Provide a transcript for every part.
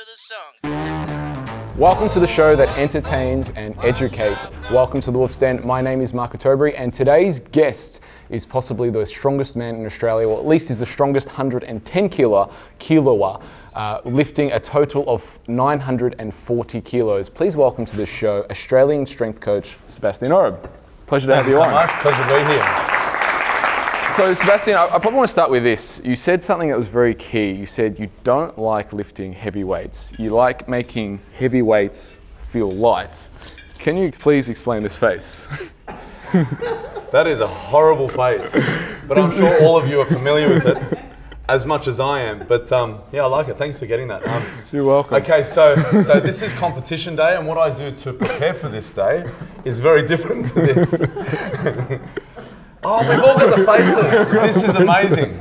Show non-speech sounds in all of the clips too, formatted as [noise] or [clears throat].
to the song. Welcome to the show that entertains and educates. Welcome to the Wolf's Den. My name is Mark Tobury, and today's guest is possibly the strongest man in Australia, or at least he's the strongest 110 kilo kiloa, uh, lifting a total of 940 kilos. Please welcome to the show Australian strength coach Sebastian Oreb. Pleasure to Thank have you you so on. much. Pleasure to be here. So, Sebastian, I, I probably want to start with this. You said something that was very key. You said you don't like lifting heavy weights. You like making heavy weights feel light. Can you please explain this face? [laughs] That is a horrible face, but I'm sure all of you are familiar with it as much as I am. But um, yeah, I like it. Thanks for getting that. Um, You're welcome. okay, so so this is competition day, and what I do to prepare for this day is very different to this. [laughs] oh, we've all got the faces. This is amazing.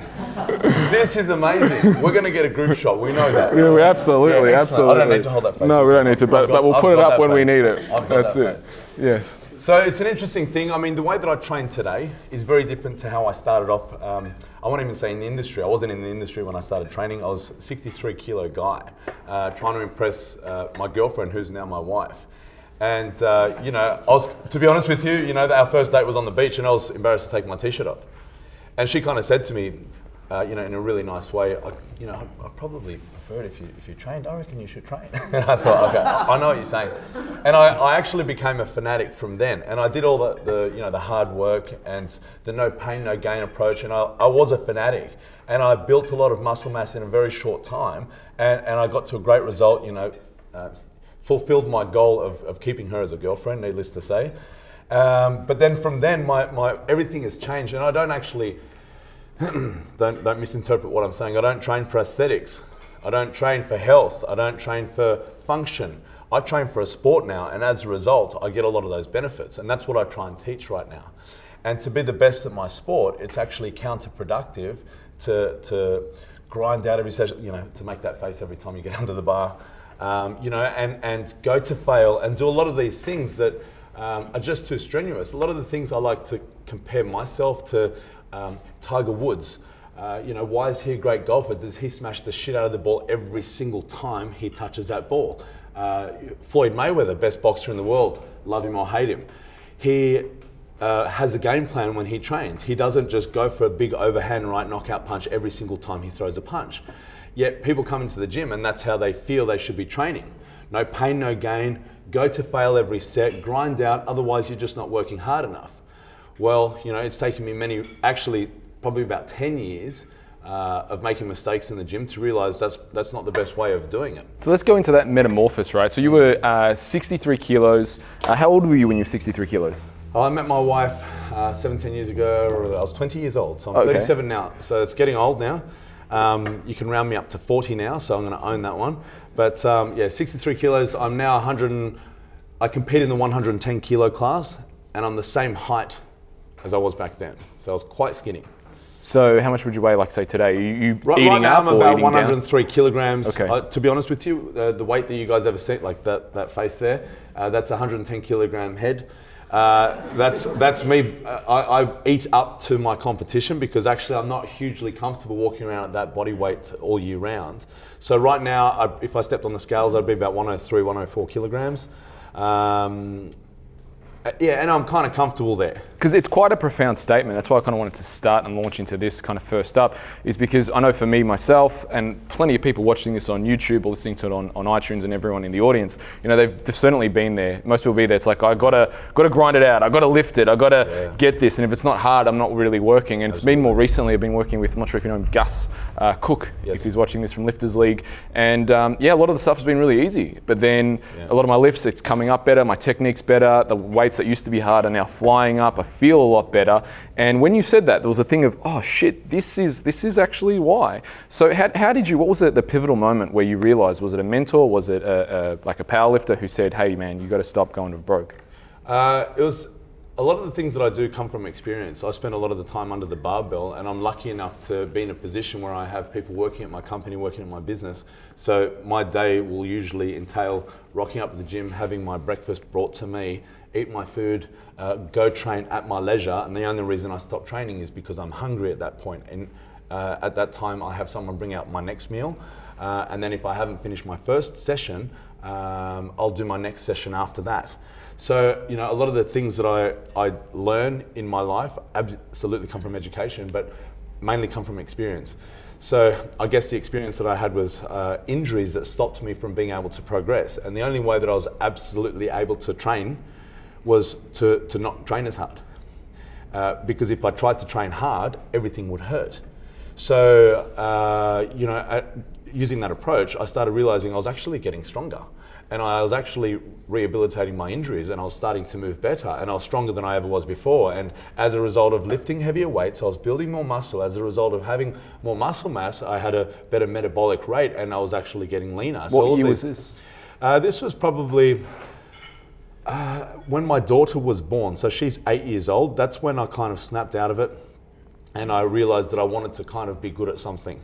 This is amazing. We're going to get a group shot. We know that. Yeah, we absolutely, Yeah, absolutely. I don't need to hold that face. No, we don't need to, but, got- but we'll I've put it up when we need it. That's that it. face. Yes. So it's an interesting thing. I mean, the way that I train today is very different to how I started off. Um, I won't even say in the industry. I wasn't in the industry when I started training. I was a 63 kilo guy, uh, trying to impress uh, my girlfriend, who's now my wife. And uh, you know, I was, to be honest with you, you know, our first date was on the beach, and I was embarrassed to take my t-shirt off. And she kind of said to me, uh, you know, in a really nice way, I, you know, I, I probably prefer it if you if you trained. I reckon you should train. and [laughs] I thought, okay, I know what you're saying. And I, I actually became a fanatic from then. And I did all the, the you know the hard work and the no pain no gain approach. And I, I was a fanatic. And I built a lot of muscle mass in a very short time. And, and I got to a great result. You know, uh, fulfilled my goal of, of keeping her as a girlfriend. Needless to say. Um, but then from then, my, my everything has changed, and I don't actually [clears throat] don't don't misinterpret what I'm saying. I don't train for aesthetics. I don't train for health. I don't train for function. I train for a sport now, and as a result, I get a lot of those benefits, and that's what I try and teach right now. And to be the best at my sport, it's actually counterproductive to to grind out every session, you know, to make that face every time you get [laughs] under the bar, um, you know, and and go to fail and do a lot of these things that um, are just too strenuous. A lot of the things I like to compare myself to um, Tiger Woods. Uh, you know, why is he a great golfer? Does he smash the shit out of the ball every single time he touches that ball? Uh, Floyd Mayweather, best boxer in the world, love him or hate him. He uh, has a game plan when he trains. He doesn't just go for a big overhand right knockout punch every single time he throws a punch. Yet people come into the gym and that's how they feel they should be training. No pain, no gain. Go to fail every set, grind out, otherwise, you're just not working hard enough. Well, you know, it's taken me many, actually, probably about 10 years uh, of making mistakes in the gym to realize that's, that's not the best way of doing it. So let's go into that metamorphosis, right? So you were uh, 63 kilos. Uh, how old were you when you were 63 kilos? I met my wife uh, 17 years ago, or I was 20 years old, so I'm Okay. 37 now. So it's getting old now. Um, you can round me up to 40 now, so I'm going to own that one. But um, yeah, 63 kilos. I'm now 100. And, I compete in the 110 kilo class, and I'm the same height as I was back then. So I was quite skinny. So how much would you weigh, like say today? Are you, Right, eating right now, up I'm about eating down? 103 kilograms. Okay. Uh, to be honest with you, uh, the weight that you guys ever seen, like that, that face there, uh, that's a 110 kilogram head. Uh, that's that's me. Uh, I, I eat up to my competition because actually I'm not hugely comfortable walking around at that body weight all year round. So right now, I, if I stepped on the scales, I'd be about 103, 104 kilograms. Um, yeah, and I'm kind of comfortable there. Because it's quite a profound statement. That's why I kind of wanted to start and launch into this kind of first up, is because I know for me, myself, and plenty of people watching this on YouTube or listening to it on, on iTunes and everyone in the audience, you know, they've they've certainly been there. Most people be there. It's like, I gotta, gotta grind it out. I gotta lift it. I gotta Yeah. get this. And if it's not hard, I'm not really working. And it's been more recently, I've been working with, I'm not sure if you know him, Gus uh, Cook, Yes. if he's watching this from Lifters League. And um, yeah, a lot of the stuff has been really easy. But then Yeah. a lot of my lifts, it's coming up better. My technique's better. The weights that used to be hard are now flying up. I feel a lot better. And when you said that, there was a thing of, oh shit, this is this is actually why. So how, how did you? What was it, the pivotal moment where you realized? Was it a mentor? Was it a, a, like a power lifter who said, hey man, you got to stop going to broke? Uh, it was a lot of the things that I do come from experience. I spend a lot of the time under the barbell, and I'm lucky enough to be in a position where I have people working at my company, working at my business. So my day will usually entail rocking up to the gym, having my breakfast brought to me, eat my food, uh, go train at my leisure. And the only reason I stop training is because I'm hungry at that point. And Uh, at that time, I have someone bring out my next meal. Uh, and then if I haven't finished my first session, um, I'll do my next session after that. So, you know, a lot of the things that I, I learn in my life absolutely come from education, but mainly come from experience. So I guess the experience that I had was uh, injuries that stopped me from being able to progress. And the only way that I was absolutely able to train was to, to not train as hard. Uh, because if I tried to train hard, everything would hurt. So, uh, you know, uh, using that approach, I started realizing I was actually getting stronger and I was actually rehabilitating my injuries and I was starting to move better and I was stronger than I ever was before. And as a result of lifting heavier weights, I was building more muscle. As a result of having more muscle mass, I had a better metabolic rate and I was actually getting leaner. What so year was this? Uh, this was probably uh, when my daughter was born. So she's eight years old. That's when I kind of snapped out of it and I realized that I wanted to kind of be good at something.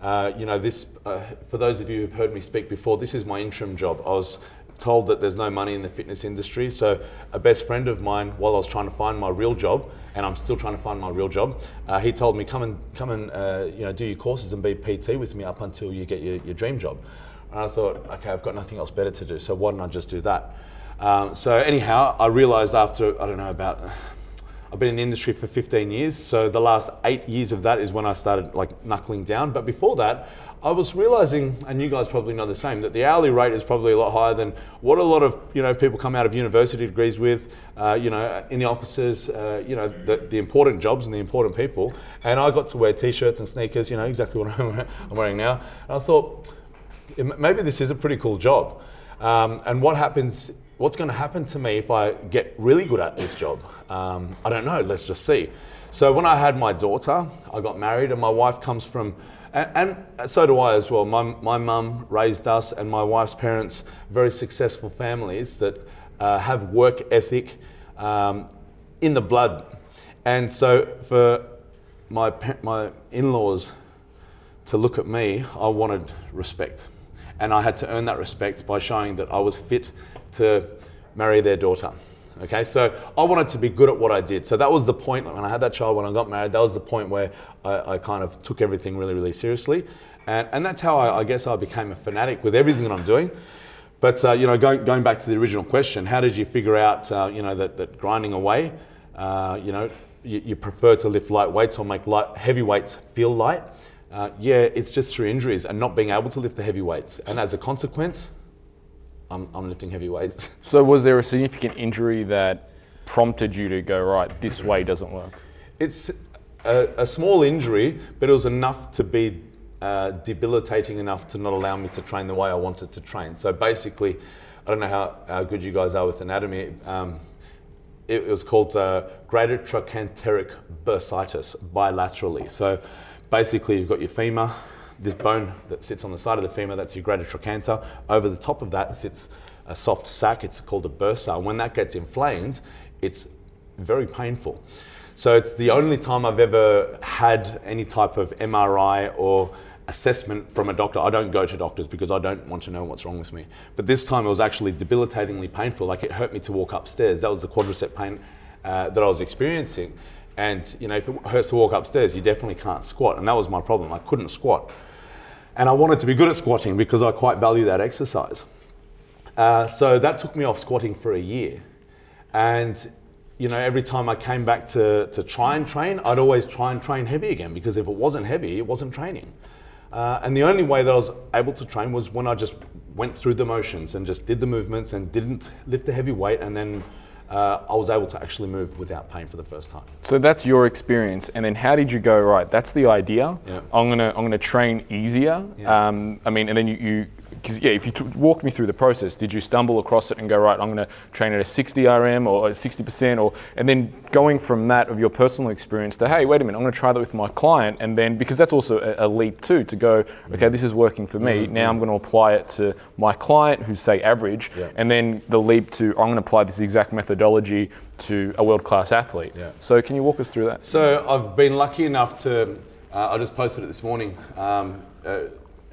Uh, you know, this, uh, for those of you who've heard me speak before, this is my interim job. I was told that there's no money in the fitness industry. So a best friend of mine, while I was trying to find my real job, and I'm still trying to find my real job, uh, he told me, come and, come and uh, you know, do your courses and be PT with me up until you get your, your dream job. And I thought, okay, I've got nothing else better to do. So why don't I just do that? Um, so anyhow, I realized after, I don't know, about I've been in the industry for 15 years, so the last eight years of that is when I started like knuckling down. But before that, I was realizing, and you guys probably know the same, that the hourly rate is probably a lot higher than what a lot of you know people come out of university degrees with, uh, you know, in the offices, uh, you know, the, the, important jobs and the important people. And I got to wear t-shirts and sneakers, you know, exactly what [laughs] I'm wearing now. And I thought maybe this is a pretty cool job. Um, and what happens what's going to happen to me if I get really good at this job? Um, I don't know, let's just see. So when I had my daughter, I got married, and my wife comes from, and, and so do I as well. My, my mum raised us, and my wife's parents, very successful families that uh, have work ethic um, in the blood. And so for my, my in laws to look at me, I wanted respect. And I had to earn that respect by showing that I was fit to marry their daughter. Okay, so I wanted to be good at what I did. So that was the point when I had that child, when I got married, that was the point where I, I kind of took everything really, really seriously. And, and that's how I, I, guess I became a fanatic with everything that I'm doing. But, uh, you know, going, going back to the original question, how did you figure out, uh, you know, that, that grinding away, uh, you know, you, you, prefer to lift light weights or make light, heavy weights feel light? Uh, yeah, it's just through injuries and not being able to lift the heavy weights. And as a consequence, I'm, I'm lifting heavy weights. [laughs] So was there a significant injury that prompted you to go right? This way doesn't work. It's a, a small injury, but it was enough to be uh, debilitating enough to not allow me to train the way I wanted to train. So basically, I don't know how, how good you guys are with anatomy. Um, it, it, was called uh, greater trochanteric bursitis bilaterally. So basically, you've got your femur, this bone that sits on the side of the femur, that's your greater trochanter. Over the top of that sits a soft sac, it's called a bursa. When that gets inflamed, it's very painful. So it's the only time I've ever had any type of MRI or assessment from a doctor. I don't go to doctors because I don't want to know what's wrong with me. But this time it was actually debilitatingly painful. Like it hurt me to walk upstairs. That was the quadricep pain uh, that I was experiencing. And you know, if it hurts to walk upstairs, you definitely can't squat. And that was my problem. I couldn't squat. And I wanted to be good at squatting because I quite value that exercise. Uh, so that took me off squatting for a year. And you know, every time I came back to, to try and train, I'd always try and train heavy again because if it wasn't heavy, it wasn't training. Uh, and the only way that I was able to train was when I just went through the motions and just did the movements and didn't lift a heavy weight and then uh, I was able to actually move without pain for the first time. So that's your experience, and then how did you go? Right, that's the idea. Yeah. I'm gonna I'm gonna train easier. Yeah. Um, I mean, and then you, you because yeah, if you t- walk me through the process, did you stumble across it and go right? I'm going to train at a 60 RM or 60%, or and then going from that of your personal experience to hey, wait a minute, I'm going to try that with my client, and then because that's also a, a leap too to go, mm-hmm. okay, this is working for me. Mm-hmm. Now I'm going to apply it to my client who's say average, yeah. and then the leap to I'm going to apply this exact methodology to a world class athlete. Yeah. So can you walk us through that? So I've been lucky enough to. Uh, I just posted it this morning. Um, uh,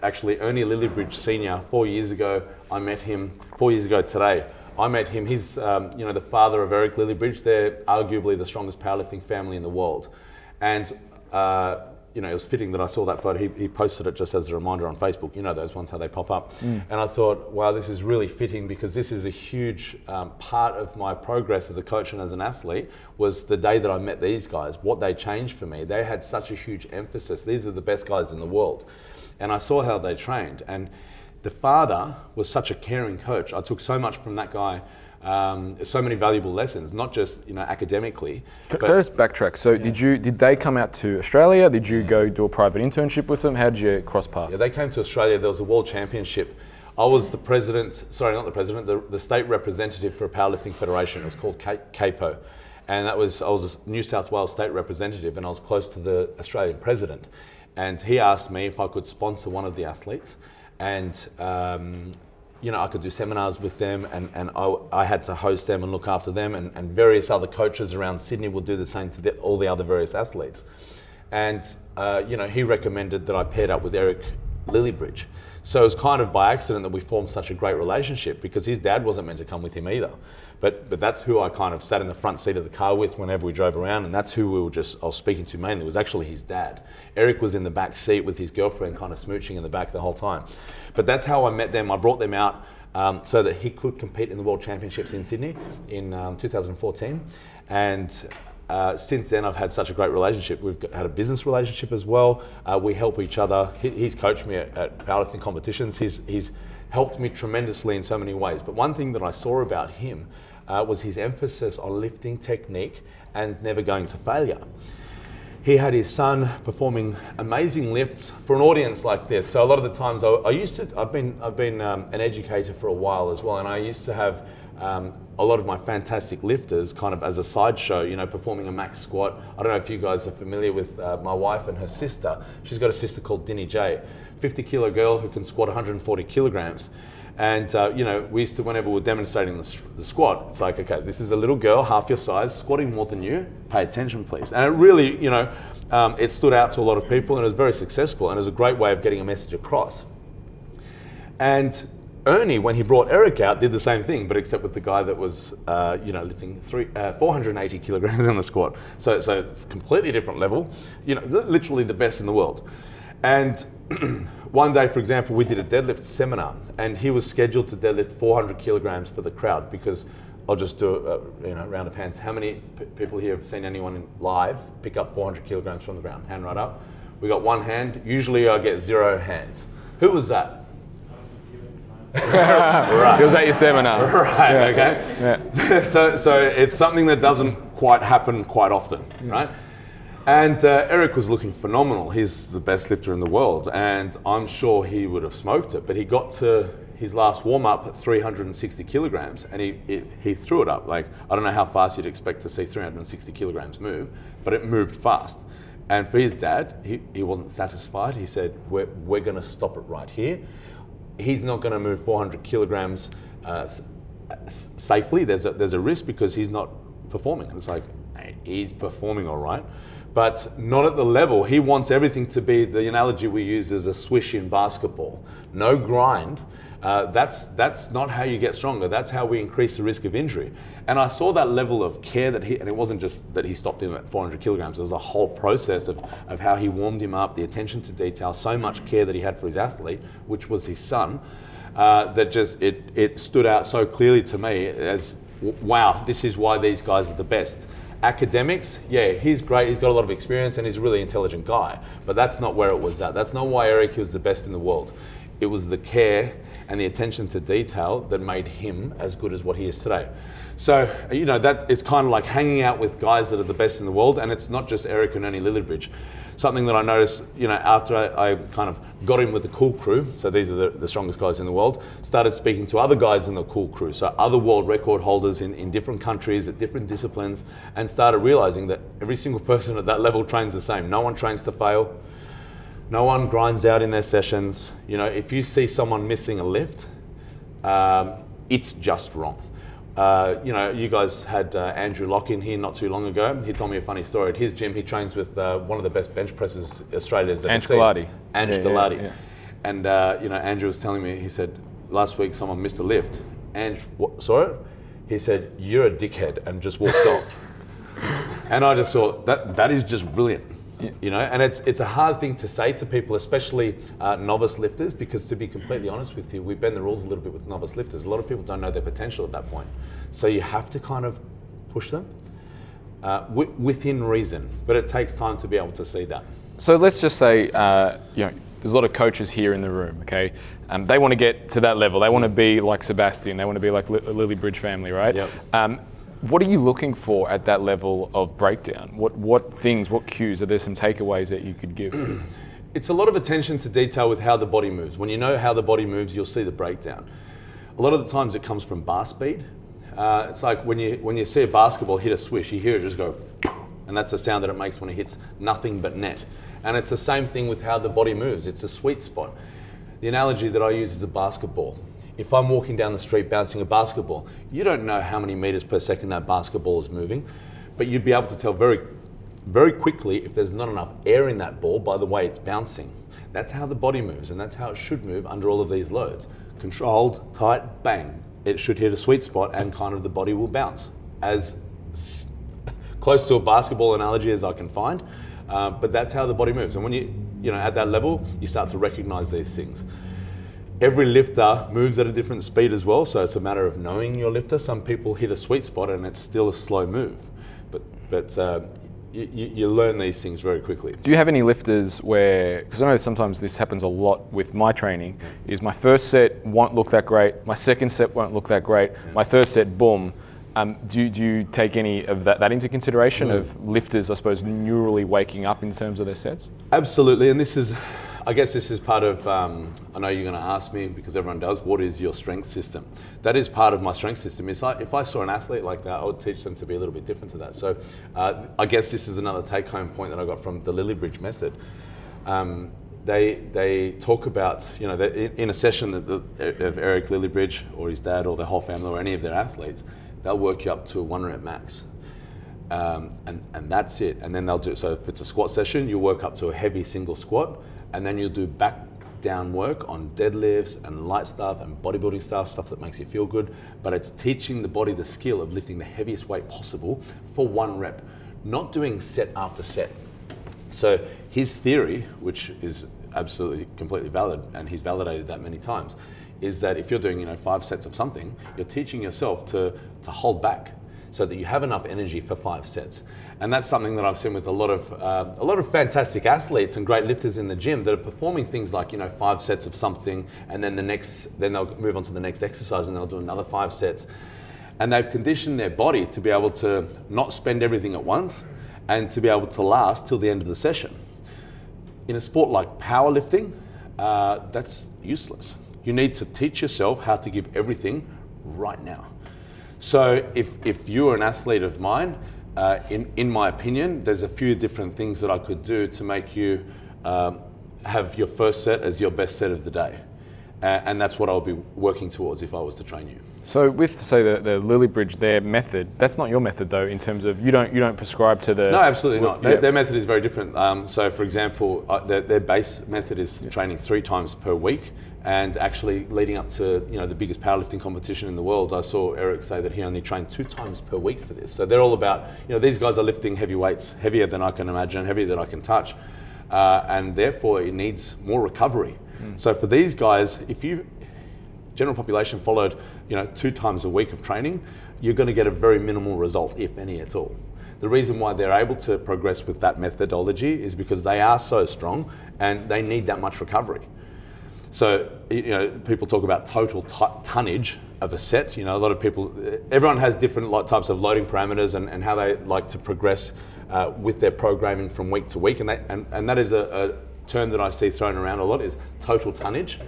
actually Ernie Lilliebridge Senior. Four years ago, I met him. Four years ago today, I met him. He's um, you know the father of Eric Lilliebridge. They're arguably the strongest powerlifting family in the world, and uh, you know, it was fitting that I saw that photo. He, he posted it just as a reminder on Facebook. You know those ones how they pop up, and I thought, wow, this is really fitting because this is a huge um, part of my progress as a coach and as an athlete. Was the day that I met these guys, what they changed for me. They had such a huge emphasis. These are the best guys in the world, and I saw how they trained. And the father was such a caring coach. I took so much from that guy. Um, so many valuable lessons, not just you know academically. But- just backtrack? So, did you did they come out to Australia? Did you go do a private internship with them? How did you cross paths? Yeah, they came to Australia. There was a world championship. I was the president, sorry, not the president, the, the state representative for a powerlifting federation. It was called Ca- CAPO. And that was, I was a New South Wales state representative and I was close to the Australian president. And he asked me if I could sponsor one of the athletes. And, um, you know, I could do seminars with them and, and I, I had to host them and look after them. And, and various other coaches around Sydney would do the same to the, all the other various athletes. And, uh, you know, he recommended that I paired up with Eric Lilliebridge. So it was kind of by accident that we formed such a great relationship because his dad wasn't meant to come with him either. But, but that's who I kind of sat in the front seat of the car with whenever we drove around, and that's who we were just, I was speaking to mainly, was actually his dad. Eric was in the back seat with his girlfriend kind of smooching in the back the whole time. But that's how I met them. I brought them out um, so that he could compete in the World Championships in Sydney in um, 2014. And uh, since then, I've had such a great relationship. We've got, had a business relationship as well. Uh, we help each other. He, he's coached me at, at powerlifting competitions. He's, he's helped me tremendously in so many ways. But one thing that I saw about him uh, was his emphasis on lifting technique and never going to failure. He had his son performing amazing lifts for an audience like this. So a lot of the times, I, I used to. I've been I've been um, an educator for a while as well, and I used to have um, a lot of my fantastic lifters kind of as a sideshow, you know, performing a max squat. I don't know if you guys are familiar with uh, my wife and her sister. She's got a sister called Dinny J, 50 kilo girl who can squat 140 kilograms. And uh, you know, we used to whenever we were demonstrating the, the squat, it's like, okay, this is a little girl, half your size, squatting more than you. Pay attention, please. And it really, you know, um, it stood out to a lot of people, and it was very successful, and it was a great way of getting a message across. And Ernie, when he brought Eric out, did the same thing, but except with the guy that was, uh, you know, lifting three, uh, 480 kilograms in the squat. So, so completely different level. You know, literally the best in the world. And [clears throat] one day, for example, we did a deadlift seminar, and he was scheduled to deadlift 400 kilograms for the crowd because I'll just do a, you know round of hands. How many p- people here have seen anyone in live pick up 400 kilograms from the ground? Hand right up. We got one hand. Usually, I get zero hands. Who was that? [laughs] right. It was at your seminar. [laughs] Right. Okay. Yeah. [laughs] so, so it's something that doesn't quite happen quite often, right? And uh, Eric was looking phenomenal. He's the best lifter in the world, and I'm sure he would have smoked it. But he got to his last warm up at 360 kilograms, and he it, he threw it up. Like I don't know how fast you'd expect to see 360 kilograms move, but it moved fast. And for his dad, he, he wasn't satisfied. He said, "We're we're going to stop it right here." he's not going to move 400 kilograms uh, safely. There's a, there's a risk because he's not performing. And it's like, he's performing all right, but not at the level. He wants everything to be the analogy we use is a swish in basketball. No grind. Uh, that's, that's not how you get stronger. That's how we increase the risk of injury. And I saw that level of care that he, and it wasn't just that he stopped him at 400 kilograms, it was a whole process of, of how he warmed him up, the attention to detail, so much care that he had for his athlete, which was his son, uh, that just, it, it stood out so clearly to me as, wow, this is why these guys are the best. Academics, yeah, he's great. He's got a lot of experience and he's a really intelligent guy. But that's not where it was at. That's not why Eric was the best in the world. It was the care and the attention to detail that made him as good as what he is today. So, you know, that it's kind of like hanging out with guys that are the best in the world, and it's not just Eric and Ernie Lilliebridge. Something that I noticed, you know, after I, I kind of got in with the cool crew, so these are the, the strongest guys in the world, started speaking to other guys in the cool crew, so other world record holders in, in different countries at different disciplines, and started realizing that every single [laughs] person at that level trains the same. No one trains to fail. No one grinds out in their sessions. You know, if you see someone missing a lift, um, it's just wrong. Uh, you know, you guys had uh, Andrew Locke in here not too long ago. He told me a funny story. At his gym, he trains with uh, one of the best bench presses Australia's ever Ange seen. Galati. Ange Yeah, yeah, Galati. yeah. And, uh, you know, Andrew was telling me, he said, last week someone missed a lift. Ange what, saw it. He said, you're a dickhead, and just walked off. [laughs] And I just thought, that, that is just brilliant. You know, and it's it's a hard thing to say to people, especially uh, novice lifters, because to be completely honest with you, we bend the rules a little bit with novice lifters. A lot of people don't know their potential at that point, so you have to kind of push them uh, wi- within reason. But it takes time to be able to see that. So let's just say, uh, you know, there's a lot of coaches here in the room, okay? Um, they want to get to that level. They want to be like Sebastian. They want to be like Li- Lilliebridge family, right? Yep. Um, what are you looking for at that level of breakdown? What, what things, what cues? Are there some takeaways that you could give? [clears throat] It's a lot of attention to detail with how the body moves. When you know how the body moves, you'll see the breakdown. A lot of the times it comes from bar speed. Uh, it's like when you when you see a basketball hit a swish, you hear it just go, and that's the sound that it makes when it hits nothing but net. And it's the same thing with how the body moves. It's a sweet spot. The analogy that I use is a basketball. If I'm walking down the street bouncing a basketball, you don't know how many meters per second that basketball is moving, but you'd be able to tell very, very quickly if there's not enough air in that ball by the way it's bouncing. That's how the body moves, and that's how it should move under all of these loads. Controlled, tight, bang. It should hit a sweet spot, and kind of the body will bounce as [laughs] close to a basketball analogy as I can find. Uh, but that's how the body moves, and when you, you know, at that level, you start to recognize these things every lifter moves at a different speed as well, so it's a matter of knowing your lifter. Some people hit a sweet spot and it's still a slow move, but but uh, you, you learn these things very quickly. Do you have any lifters where, because I know sometimes this happens a lot with my training, is my first set won't look that great, my second set won't look that great, my third set, boom. Um, do, do you take any of that, that into consideration of lifters, I suppose, neurally waking up in terms of their sets? Absolutely, and this is, I guess this is part of. Um, I know you're going to ask me because everyone does. What is your strength system? That is part of my strength system. It's like if I saw an athlete like that, I would teach them to be a little bit different to that. So, uh, I guess this is another take-home point that I got from the Lilliebridge method. Um, they they talk about you know in, a session the, of Eric Lilliebridge or his dad or their whole family or any of their athletes, they'll work you up to a one rep max. Um, and, and that's it. And then they'll do, so if it's a squat session, you work up to a heavy single squat, and then you'll do back down work on deadlifts and light stuff and bodybuilding stuff, stuff that makes you feel good. But it's teaching the body the skill of lifting the heaviest weight possible for one rep, not doing set after set. So his theory, which is absolutely completely valid, and he's validated that many times, is that if you're doing you know five sets of something, you're teaching yourself to to hold back, so that you have enough energy for five sets. And that's something that I've seen with a lot of uh, a lot of fantastic athletes and great lifters in the gym that are performing things like you know five sets of something, and then the next then they'll move on to the next exercise and they'll do another five sets. And they've conditioned their body to be able to not spend everything at once and to be able to last till the end of the session. In a sport like powerlifting, uh, that's useless. You need to teach yourself how to give everything right now. So if, if you're an athlete of mine, uh, in, in my opinion, there's a few different things that I could do to make you um, have your first set as your best set of the day. Uh, and that's what I'll be working towards if I was to train you. So with say the, the Lilliebridge, their method, that's not your method though. In terms of you don't you don't prescribe to the No, absolutely not. Yeah. Their, their method is very different. Um, so, for example, uh, their, their base method is training three times per week, and actually leading up to you know the biggest powerlifting competition in the world, I saw Eric say that he only trained two times per week for this. So they're all about you know these guys are lifting heavy weights, heavier than I can imagine, heavier than I can touch, uh, and therefore it needs more recovery. So for these guys, if you general population followed, you know, two times a week of training, you're going to get a very minimal result, if any at all. The reason why they're able to progress with that methodology is because they are so strong and they need that much recovery. So, you know, people talk about total t- tonnage of a set. You know, a lot of people, everyone has different types of loading parameters and, and how they like to progress uh, with their programming from week to week. And, that and, and that is a, a term that I see thrown around a lot is total tonnage.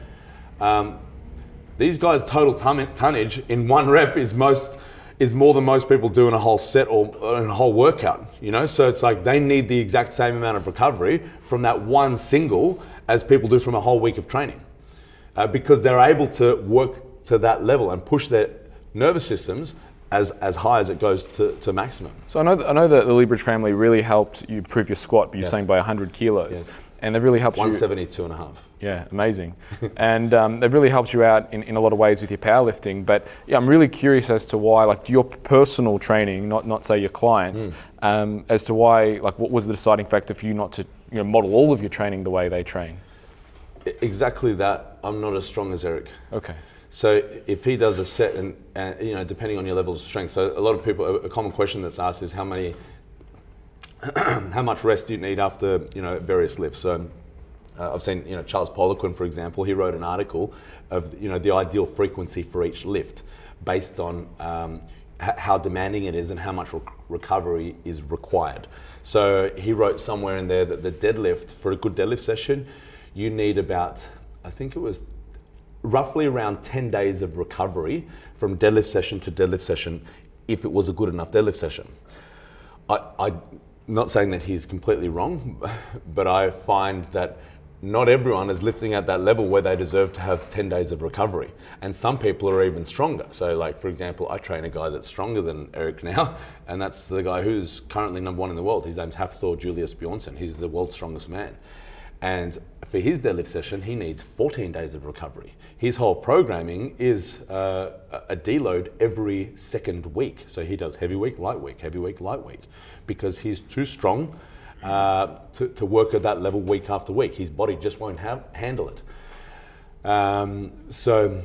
Um, these guys' total ton- tonnage in one rep is most is more than most people do in a whole set or in a whole workout. You know, so it's like they need the exact same amount of recovery from that one single as people do from a whole week of training, uh, because they're able to work to that level and push their nervous systems as as high as it goes to, to maximum. So I know that, I know that the Lilliebridge family really helped you improve your squat. But you're Yes. saying by 100 kilos, Yes. and they've really helped you. 172 and a half. Yeah, amazing. [laughs] and um, they've really helped you out in, in a lot of ways with your powerlifting. But yeah, I'm really curious as to why, like your personal training, not not say your clients, um, as to why, like, what was the deciding factor for you not to you know model all of your training the way they train? Exactly that. I'm not as strong as Eric. Okay. So if he does a set, and, and you know, depending on your level of strength. So a lot of people, a common question that's asked is how many, [clears throat] how much rest do you need after you know various lifts. So uh, I've seen you know Charles Poliquin, for example, he wrote an article of you know the ideal frequency for each lift, based on um, h- how demanding it is and how much rec- recovery is required. So he wrote somewhere in there that the deadlift for a good deadlift session, you need about I think it was roughly around 10 days of recovery from deadlift session to deadlift session if it was a good enough deadlift session. I, I'm not saying that he's completely wrong, [laughs] but I find that not everyone is lifting at that level where they deserve to have 10 days of recovery. And some people are even stronger. So, like, for example, I train a guy that's stronger than Eric now, [laughs] and that's the guy who's currently number one in the world. His name's Hafthor Julius Bjornsson. He's the world's strongest man. And for his deadlift session, he needs 14 days of recovery. His whole programming is uh, a deload every second week. So he does heavy week, light week, heavy week, light week, because he's too strong uh, to, to work at that level week after week. His body just won't have, handle it. Um, so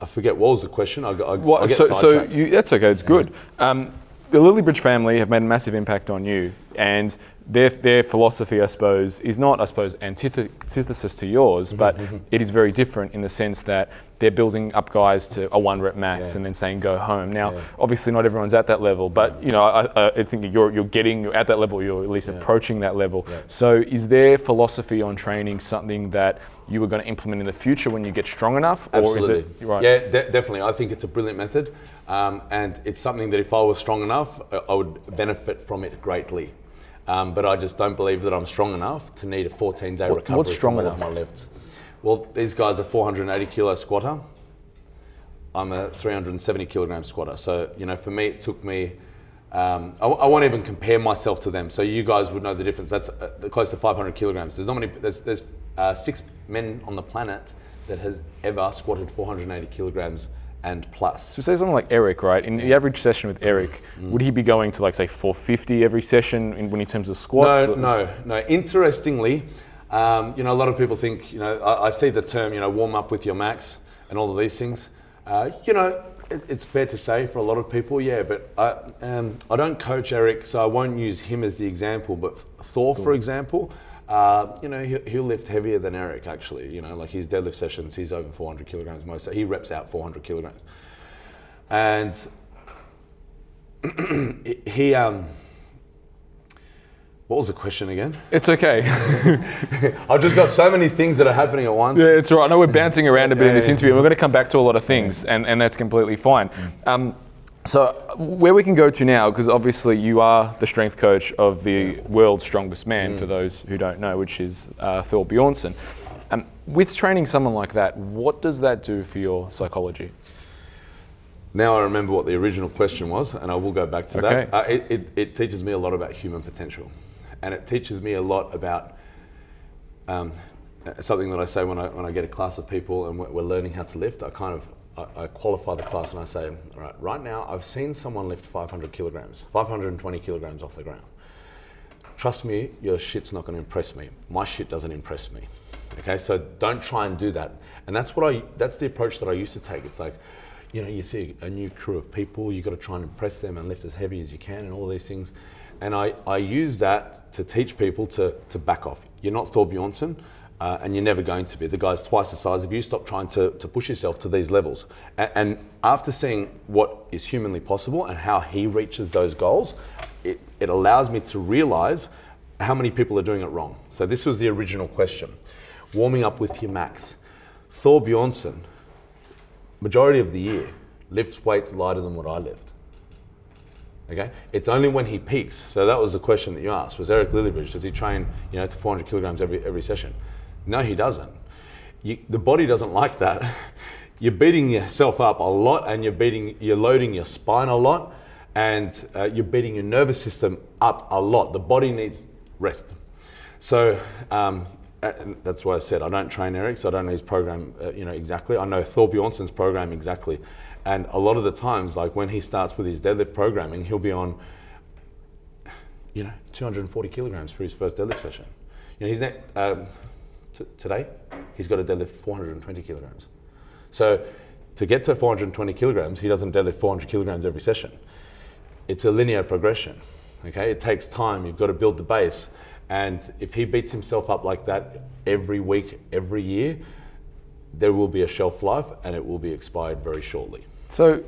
I forget what was the question. I, got- I, I What, get so, so you, that's okay. It's good. Um, the Lilliebridge family have made a massive impact on you, and their their philosophy, I suppose, is not, I suppose, antith- antithesis to yours, Mm-hmm, but it is very different in the sense that they're building up guys to a one rep max Yeah. and then saying go home. Now, Yeah. obviously, not everyone's at that level, but you know, I, I- think you're you're getting you're at that level. You're at least approaching that level. Yeah. So, is their philosophy on training something that you were going to implement in the future when you get strong enough, or is Absolutely. it right? Yeah, de- definitely. I think it's a brilliant method, um, and it's something that if I was strong enough, I would benefit from it greatly. Um, but I just don't believe that I'm strong enough to need a 14 day What- recovery what's strong from all of enough? my lifts. Well, these guys are 480 kilo squatter. I'm a 370 kilogram squatter. So, you know, for me, it took me, um, I, I won't even compare myself to them. So you guys would know the difference. That's uh, close to 500 kilograms. There's not many, there's, there's uh, six men on the planet that has ever squatted 480 kilograms and plus. So say something like Eric, right? In the average session with Eric, Mm. would he be going to like say 450 every session in, when in terms of squats? No, no, no. Interestingly, um, you know, a lot of people think, you know, I, I see the term, you know, warm up with your max and all of these things. Uh, you know, it, it's fair to say for a lot of people, yeah, but I, um, I don't coach Eric, so I won't use him as the example. But Thor, for example, uh, you know, he'll, he'll lift heavier than Eric actually. You know, like his deadlift sessions, he's over 400 kilograms most. So he reps out 400 kilograms. And [clears throat] he, um, what was the question again? It's okay. [laughs] I've just got so many things that are happening at once. yeah, it's right. I know we're bouncing around a bit in this yeah. interview. and We're going to come back to a lot of things, and, and that's completely fine. Mm. Um, so where we can go to now, because obviously you are the strength coach of the world's strongest man, Mm. for those who don't know, which is uh, Thor Bjornsson. Um, with training someone like that, what does that do for your psychology? Now I remember what the original question was, and I will go back to Okay. that. Uh, it, it, it teaches me a lot about human potential, and it teaches me a lot about um, something that I say when I, when I get a class of people and we're, we're learning how to lift. I kind of I, qualify the class and I say, all right, right now I've seen someone lift 500 kilograms, 520 kilograms off the ground. Trust me, your shit's not going to impress me. My shit doesn't impress me. Okay, so don't try and do that. And that's what I. That's the approach that I used to take. It's like, you know, you see a new crew of people, you've got to try and impress them and lift as heavy as you can and all these things. And I, I use that to teach people to, to back off. You're not Thor Bjornsson, uh, and you're never going to be. The guy's twice the size of you. Stop trying to, to push yourself to these levels. And, and after seeing what is humanly possible and how he reaches those goals, it, it allows me to realize how many people are doing it wrong. So this was the original question. Warming up with your max. Thor Bjornsson, majority of the year, lifts weights lighter than what I lift. Okay, it's only when he peaks. So that was the question that you asked. Was Eric Lilliebridge does he train, you know, to 400 kilograms every every session? No, he doesn't. You, the body doesn't like that. [laughs] You're beating yourself up a lot, and you're beating, you're loading your spine a lot, and uh, you're beating your nervous system up a lot. The body needs rest. So um, that's why I said I don't train Eric, so I don't know his program, uh, you know, exactly. I know Thor Bjornsson's program exactly, and a lot of the times, like when he starts with his deadlift programming, he'll be on, you know, 240 kilograms for his first deadlift session. You know, his net um, today, he's got to deadlift 420 kilograms. So to get to 420 kilograms, he doesn't deadlift 400 kilograms every session. It's a linear progression. Okay, it takes time. You've got to build the base. And if he beats himself up like that every week, every year, there will be a shelf life and it will be expired very shortly. So,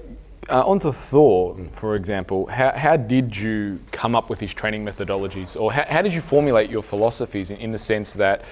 uh, onto Thor, for example, how, how did you come up with his training methodologies, or how, how did you formulate your philosophies in, in the sense that,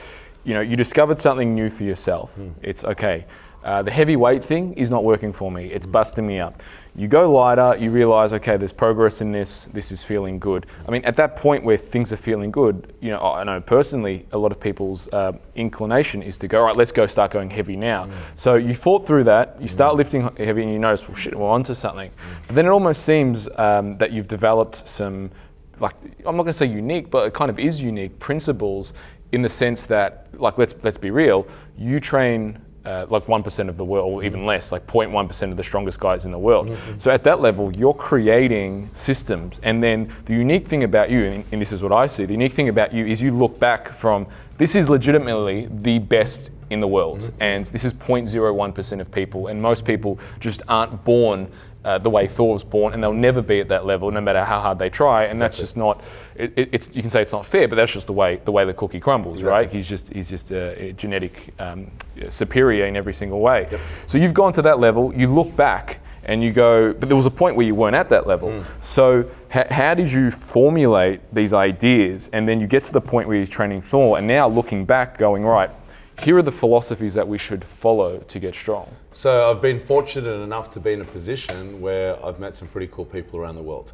you know, you discovered something new for yourself? It's okay. Uh, the heavy weight thing is not working for me. It's busting me up. You go lighter, you realize, okay, there's progress in this. This is feeling good. I mean, at that point where things are feeling good, you know, I know personally, a lot of people's uh, inclination is to go, all right, let's go start going heavy now. So you fought through that. You start lifting heavy, and you notice, well, shit, we're onto something. But then it almost seems um, that you've developed some, like, I'm not going to say unique, but it kind of is unique principles in the sense that, like, let's let's be real. You train uh, like 1% of the world, or even less, like 0.1% of the strongest guys in the world. So at that level, you're creating systems. And then the unique thing about you, and, and this is what I see, the unique thing about you is you look back from this is legitimately the best in the world. And this is 0.01% of people. And most people just aren't born uh, the way Thor was born, and they'll never be at that level, no matter how hard they try. And that's just not. It, it- it's you can say it's not fair, but that's just the way the way the cookie crumbles, right? He's just he's just a, a genetic um, superior in every single way. So you've gone to that level. You look back and you go, but there was a point where you weren't at that level. So h- how did you formulate these ideas, and then you get to the point where you're training Thor, and now looking back, going right. Here are the philosophies that we should follow to get strong. So I've been fortunate enough to be in a position where I've met some pretty cool people around the world.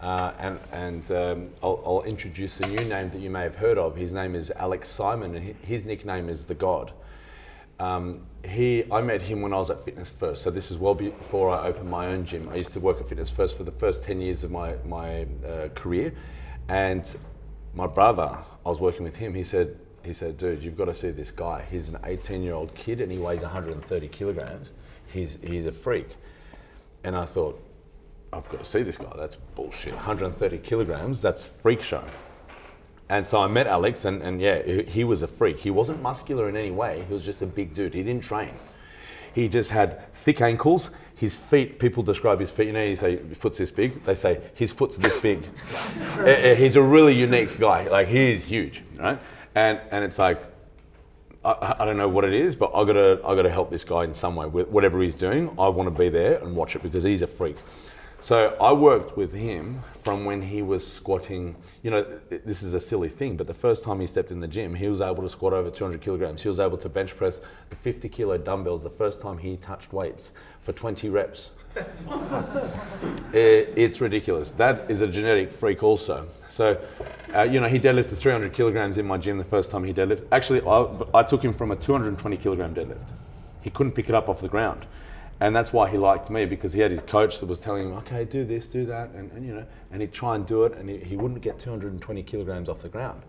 Uh, and and um, I'll, I'll introduce a new name that you may have heard of. His name is Alex Simon, and his nickname is the God. Um, he, I met him when I was at Fitness First. So this is well before I opened my own gym. I used to work at Fitness First for the first 10 years of my, my uh, career. And my brother, I was working with him, he said, he said, dude, you've got to see this guy. He's an 18 year old kid and he weighs 130 kilograms. He's, he's a freak. And I thought, I've got to see this guy. That's bullshit. 130 kilograms, that's freak show. And so I met Alex, and, and yeah, he, was a freak. He wasn't muscular in any way. He was just a big dude. He didn't train. He just had thick ankles. His feet, people describe his feet, you know, you say, foot's this big. They say, his foot's this big. [laughs] Eh, eh, He's a really unique guy. Like, he is huge, right? And, and it's like, I, I don't know what it is, but I gotta I gotta help this guy in some way with whatever he's doing. I want to be there and watch it because he's a freak. So I worked with him from when he was squatting. You know, this is a silly thing, but the first time he stepped in the gym, he was able to squat over 200 kilograms. He was able to bench press the 50 kilo dumbbells the first time he touched weights for 20 reps. [laughs] It- it's ridiculous. That is a genetic freak, also. So, uh, you know, he deadlifted 300 kilograms in my gym the first time he deadlifted. Actually, I, I took him from a 220 kilogram deadlift. He couldn't pick it up off the ground. And that's why he liked me because he had his coach that was telling him, okay, do this, do that, and, and you know, and he'd try and do it, and he, he wouldn't get 220 kilograms off the ground.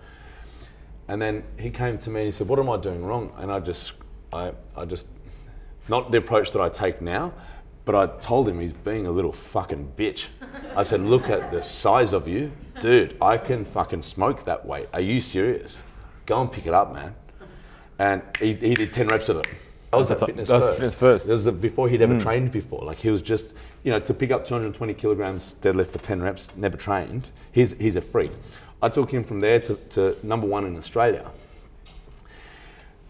And then he came to me and he said, "What am I doing wrong?" And I just, I, I just, not the approach that I take now, but I told him he's being a little fucking bitch. I said, "Look at the size of you, dude. I can fucking smoke that weight. Are you serious? Go and pick it up, man." And he, he did 10 reps of it. That was at That's- fitness that was first. fitness first. This is before he'd ever mm. trained before. Like he was just, you know, to pick up 220 kilograms deadlift for 10 reps, never trained. He's, he's a freak. I took him from there to, to number one in Australia.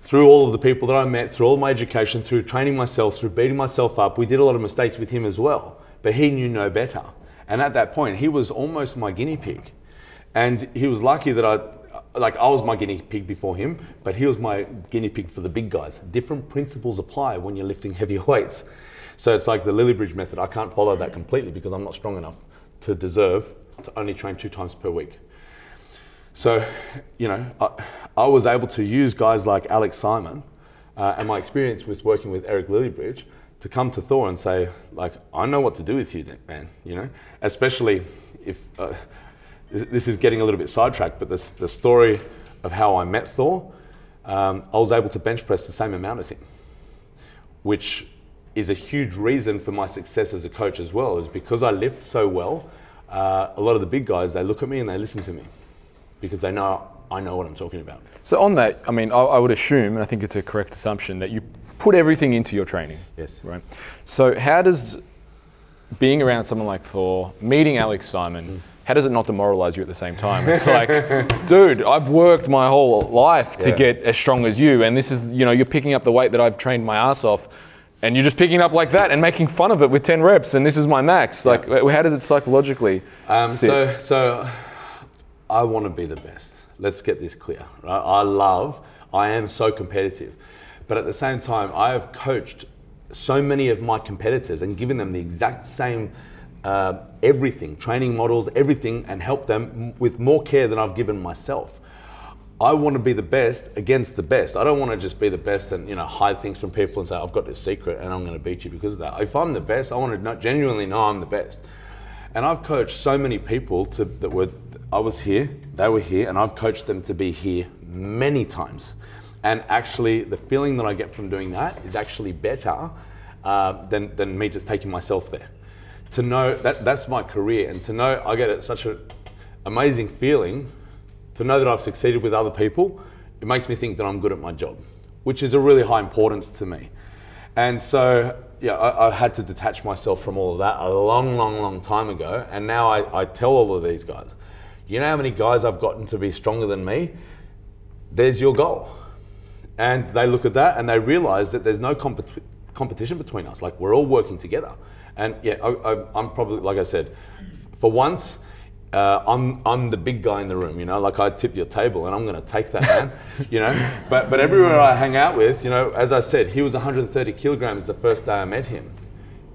Through all of the people that I met, through all my education, through training myself, through beating myself up, we did a lot of mistakes with him as well. But he knew no better. And at that point, he was almost my guinea pig. And he was lucky that I, like, I was my guinea pig before him, but he was my guinea pig for the big guys. Different principles apply when you're lifting heavier [laughs] weights. So it's like the Lilliebridge method. I can't follow that completely because I'm not strong enough to deserve to only train two times per week. So, you know, I, I was able to use guys like Alex Simon uh, and my experience with working with Eric Lilliebridge to come to Thor and say, like, I know what to do with you, man. You know, especially if uh, this this is getting a little bit sidetracked, but the, the story of how I met Thor. um, I was able to bench press the same amount as him, which is a huge reason for my success as a coach as well. Is because I lift so well. Uh, a lot of the big guys they look at me and they listen to me because they know I know what I'm talking about. So on that, I mean, I, I would assume, and I think it's a correct assumption, that you put everything into your training. Yes. Right. So how does being around someone like Thor, meeting Alex Simon, how does it not demoralize you at the same time? It's [laughs] like, dude, I've worked my whole life to Yeah. get as strong as you, and this is, you know, you're picking up the weight that I've trained my ass off, and you're just picking it up like that and making fun of it with 10 reps, and this is my max. Like, how does it psychologically? Um, so, so I want to be the best. Let's get this clear. Right? I love. I am so competitive, but at the same time, I have coached so many of my competitors and given them the exact same uh, everything, training models, everything, and helped them with more care than I've given myself. I want to be the best against the best. I don't want to just be the best and you know hide things from people and say I've got this secret and I'm going to beat you because of that. If I'm the best, I want to genuinely know I'm the best. And I've coached so many people to that were I was here, they were here, and I've coached them to be here many times. And actually, the feeling that I get from doing that is actually better uh, than than me just taking myself there. To know that that's my career, and to know I get it such an amazing feeling to know that I've succeeded with other people, it makes me think that I'm good at my job, which is a really high importance to me. And so, yeah, I, I had to detach myself from all of that a long, long, long time ago. And now I, I tell all of these guys, you know how many guys I've gotten to be stronger than me? There's your goal. And they look at that and they realize that there's no compet- competition between us. Like we're all working together. And yeah, I, I'm probably, like I said, for once, uh, I'm I'm the big guy in the room, you know. Like I tip your table, and I'm going to take that, man, [laughs] you know. But but everywhere I hang out with, you know, as I said, he was 130 kilograms the first day I met him.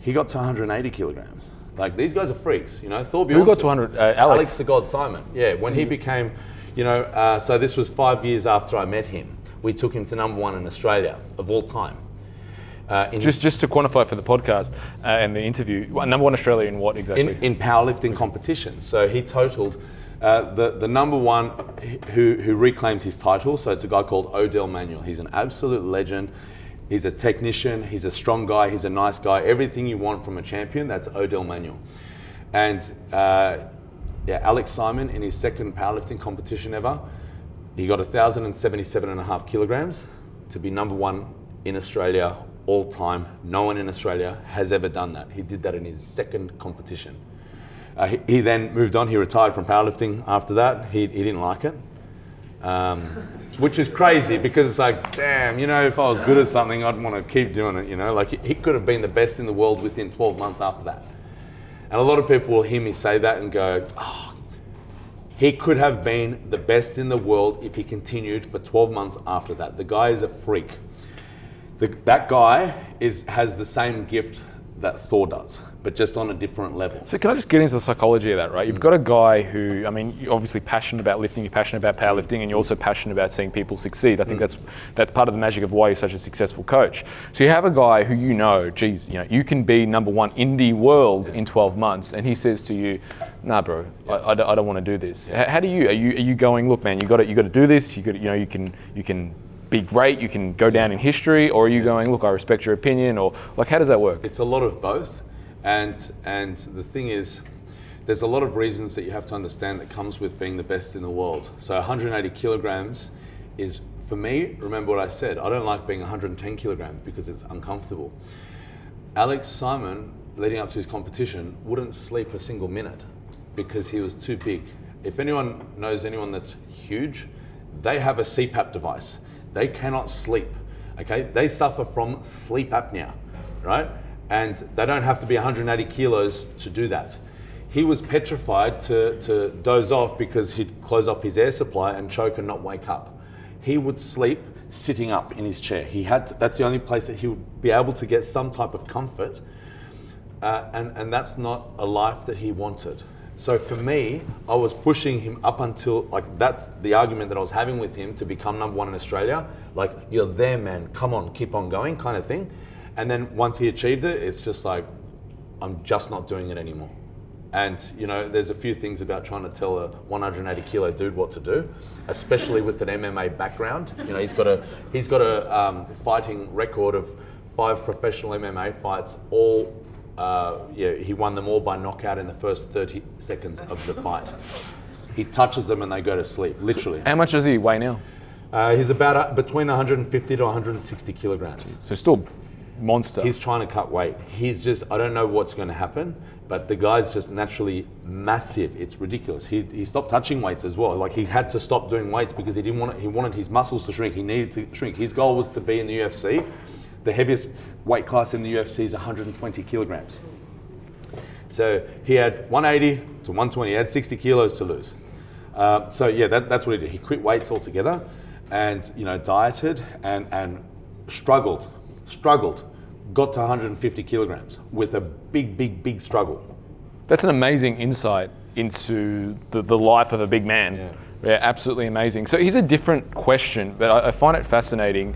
He got to 180 kilograms. Like these guys are freaks, you know. Thor Who got Bjornsson- to 100? Uh, Alex. Alex the God Simon. Yeah, when he became, you know, uh, so this was five years after I met him. We took him to number one in Australia of all time. Uh, in, Just, just to quantify for the podcast uh, and the interview, number one Australia in what exactly? in, in powerlifting competition. So he totaled uh, the, the number one who, who reclaimed his title. So it's a guy called Odell Manuel. He's an absolute legend. He's a technician. He's a strong guy. He's a nice guy. Everything you want from a champion, that's Odell Manuel. And uh, yeah, Alex Simon in his second powerlifting competition ever, he got 1,077 and a half kilograms to be number one in Australia all time. No one in Australia has ever done that. He did that in his second competition. Uh, he, he then moved on. He retired from powerlifting after that. He, he didn't like it, um, which is crazy because it's like, damn, you know, if I was good at something, I'd want to keep doing it. You know, like he, could have been the best in the world within 12 months after that. And a lot of people will hear me say that and go, oh, he could have been the best in the world if he continued for 12 months after that. The guy is a freak. The, that guy is, has the same gift that Thor does, but just on a different level. So can I just get into the psychology of that, right? You've got a guy who, I mean, you're obviously passionate about lifting, you're passionate about powerlifting, and you're also passionate about seeing people succeed. I think mm. that's that's part of the magic of why you're such a successful coach. So you have a guy who you know, geez, you know, you can be number one in the world in 12 months, and he says to you, "Nah, bro, I, I don't, I don't want to do this." H- How do you? Are you are you going? Look, man, you got to you got to do this. You got you know you can you can be great. You can go down in history, or are you going? Look, I respect your opinion, or like how does that work? It's a lot of both, and and the thing is, there's a lot of reasons that you have to understand that comes with being the best in the world. So 180 kilograms is for me. Remember what I said. I don't like being 110 kilograms because it's uncomfortable. Alex Simon, leading up to his competition, wouldn't sleep a single minute because he was too big. If anyone knows anyone that's huge, they have a CPAP device. They cannot sleep. Okay, they suffer from sleep apnea, right? And they don't have to be 180 kilos to do that. He was petrified to, to doze off because he'd close off his air supply and choke and not wake up. He would sleep sitting up in his chair. He had to, that's the only place that he would be able to get some type of comfort uh, and, and that's not a life that he wanted. So for me, I was pushing him up until like that's the argument that I was having with him to become number one in Australia. Like you're there, man. Come on, keep on going, kind of thing. And then once he achieved it, it's just like I'm just not doing it anymore. And you know, there's a few things about trying to tell a 180 kilo dude what to do, especially with an MMA background. You know, he's got a he's got a um, fighting record of five professional MMA fights. All, uh, yeah, he won them all by knockout in the first 30 seconds of the fight. He touches them and they go to sleep, literally. How much does he weigh now? Uh, he's about uh, between 150 to 160 kilograms. So still monster. He's trying to cut weight. He's just, I don't know what's going to happen, but the guy's just naturally massive. It's ridiculous. He, he stopped touching weights as well. Like he had to stop doing weights because he didn't want it, he wanted his muscles to shrink. He needed to shrink. His goal was to be in the UFC. The heaviest weight class in the UFC is 120 kilograms. So he had 180 to 120. He had 60 kilos to lose. Uh, so yeah, that, that's what he did. He quit weights altogether, and you know dieted and and struggled, struggled, got to 150 kilograms with a big, big, big struggle. That's an amazing insight into the, the life of a big man. Yeah. Yeah, absolutely amazing. So here's a different question, but I, I find it fascinating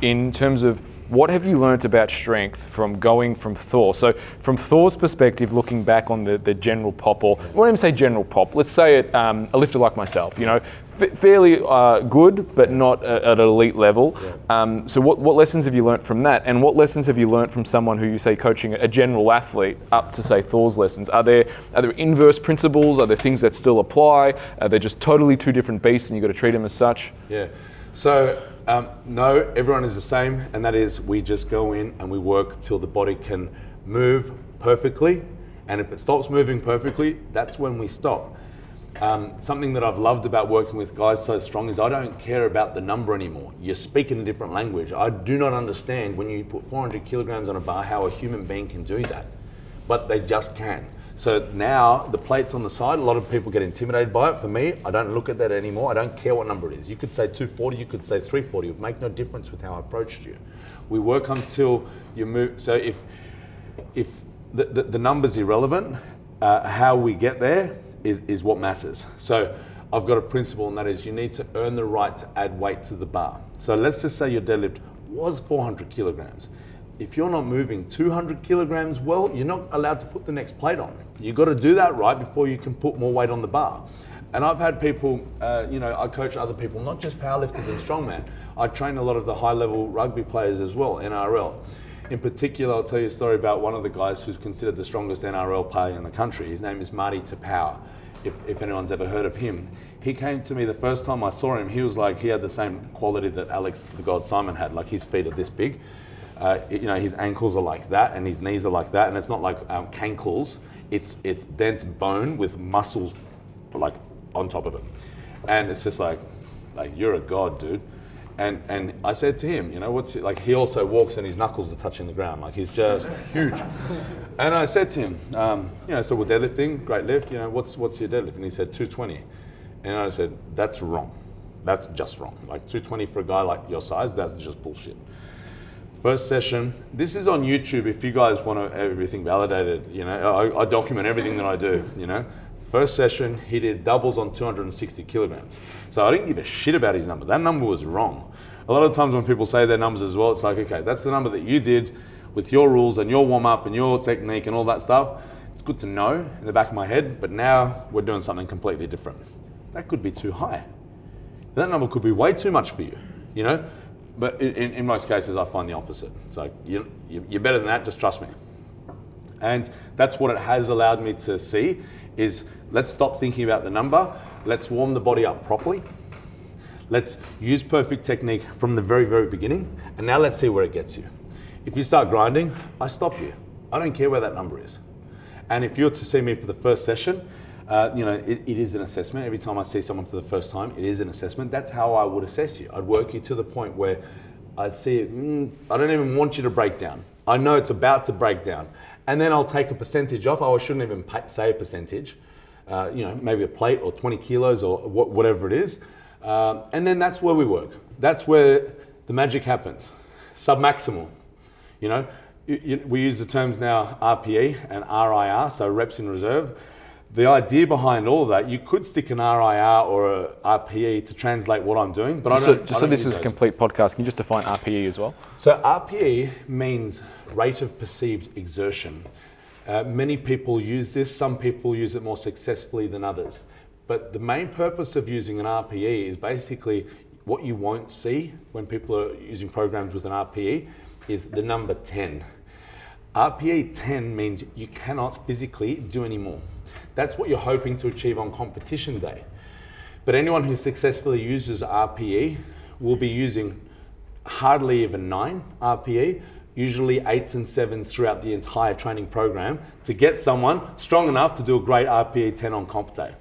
in terms of what have you learnt about strength from going from Thor? So from Thor's perspective, looking back on the, the general pop, or I won't even say general pop, let's say it, um, a lifter like myself, you know, f- fairly uh, good, but not a- at an elite level. Um, so what, what lessons have you learnt from that? And what lessons have you learnt from someone who you say coaching a general athlete up to say Thor's lessons? Are there, are there inverse principles? Are there things that still apply? Are they just totally two different beasts and you've got to treat them as such? Yeah. So um, no, everyone is the same, and that is we just go in and we work till the body can move perfectly, and if it stops moving perfectly, that's when we stop. Um, something that I've loved about working with guys so strong is I don't care about the number anymore. You're speaking a different language. I do not understand when you put 400 kilograms on a bar how a human being can do that, but they just can. So now the plates on the side, a lot of people get intimidated by it. For me, I don't look at that anymore. I don't care what number it is. You could say 240, you could say 340. It would make no difference with how I approached you. We work until you move. So if if the, the, the number's irrelevant, uh, how we get there is, is what matters. So I've got a principle, and that is you need to earn the right to add weight to the bar. So let's just say your deadlift was 400 kilograms. If you're not moving 200 kilograms well, you're not allowed to put the next plate on. You've got to do that right before you can put more weight on the bar. And I've had people, uh, you know, I coach other people, not just powerlifters and strongman. I train a lot of the high level rugby players as well, NRL. In particular, I'll tell you a story about one of the guys who's considered the strongest NRL player in the country. His name is Marty Taupau, if, if anyone's ever heard of him. He came to me the first time I saw him, he was like, he had the same quality that Alex the God Simon had, like his feet are this big. Uh, you know, his ankles are like that and his knees are like that, and it's not like um, cankles, it's, it's dense bone with muscles like on top of it. And it's just like, like you're a god, dude. And and I said to him, you know, what's it, like he also walks and his knuckles are touching the ground, like he's just huge. And I said to him, um, you know, so we're deadlifting, great lift, you know, what's what's your deadlift? And he said 220. And I said, that's wrong. That's just wrong. Like 220 for a guy like your size, that's just bullshit. First session. This is on YouTube. If you guys want everything validated, you know, I, I document everything that I do. You know, first session he did doubles on 260 kilograms. So I didn't give a shit about his number. That number was wrong. A lot of times when people say their numbers as well, it's like, okay, that's the number that you did with your rules and your warm up and your technique and all that stuff. It's good to know in the back of my head, but now we're doing something completely different. That could be too high. That number could be way too much for you, you know? But in, in, most cases, I find the opposite. It's like, you, you're better than that, just trust me. And that's what it has allowed me to see is let's stop thinking about the number. Let's warm the body up properly. Let's use perfect technique from the very, very beginning. And now let's see where it gets you. If you start grinding, I stop you. I don't care where that number is. And if you're to see me for the first session, uh, you know, it, it is an assessment. Every time I see someone for the first time, it is an assessment. That's how I would assess you. I'd work you to the point where I'd see it, mm, I don't even want you to break down. I know it's about to break down. And then I'll take a percentage off. Oh, I shouldn't even pay, say a percentage. Uh, you know, maybe a plate or 20 kilos or wh- whatever it is. Um, and then that's where we work. That's where the magic happens. Submaximal. You know, you, you, we use the terms now RPE and RIR, so reps in reserve. The idea behind all of that, you could stick an RIR or a RPE to translate what I'm doing, but Just I so, don't. just I so don't this use is a complete podcast, can you just define RPE as well? So RPE means rate of perceived exertion. Uh, many people use this. Some people use it more successfully than others. But the main purpose of using an RPE is basically what you won't see when people are using programs with an RPE is the number 10. RPE 10 means you cannot physically do any more. That's what you're hoping to achieve on competition day. But anyone who successfully uses RPE will be using hardly even 9 RPE, usually 8s and 7s throughout the entire training program to get someone strong enough to do a great RPE 10 on comp day.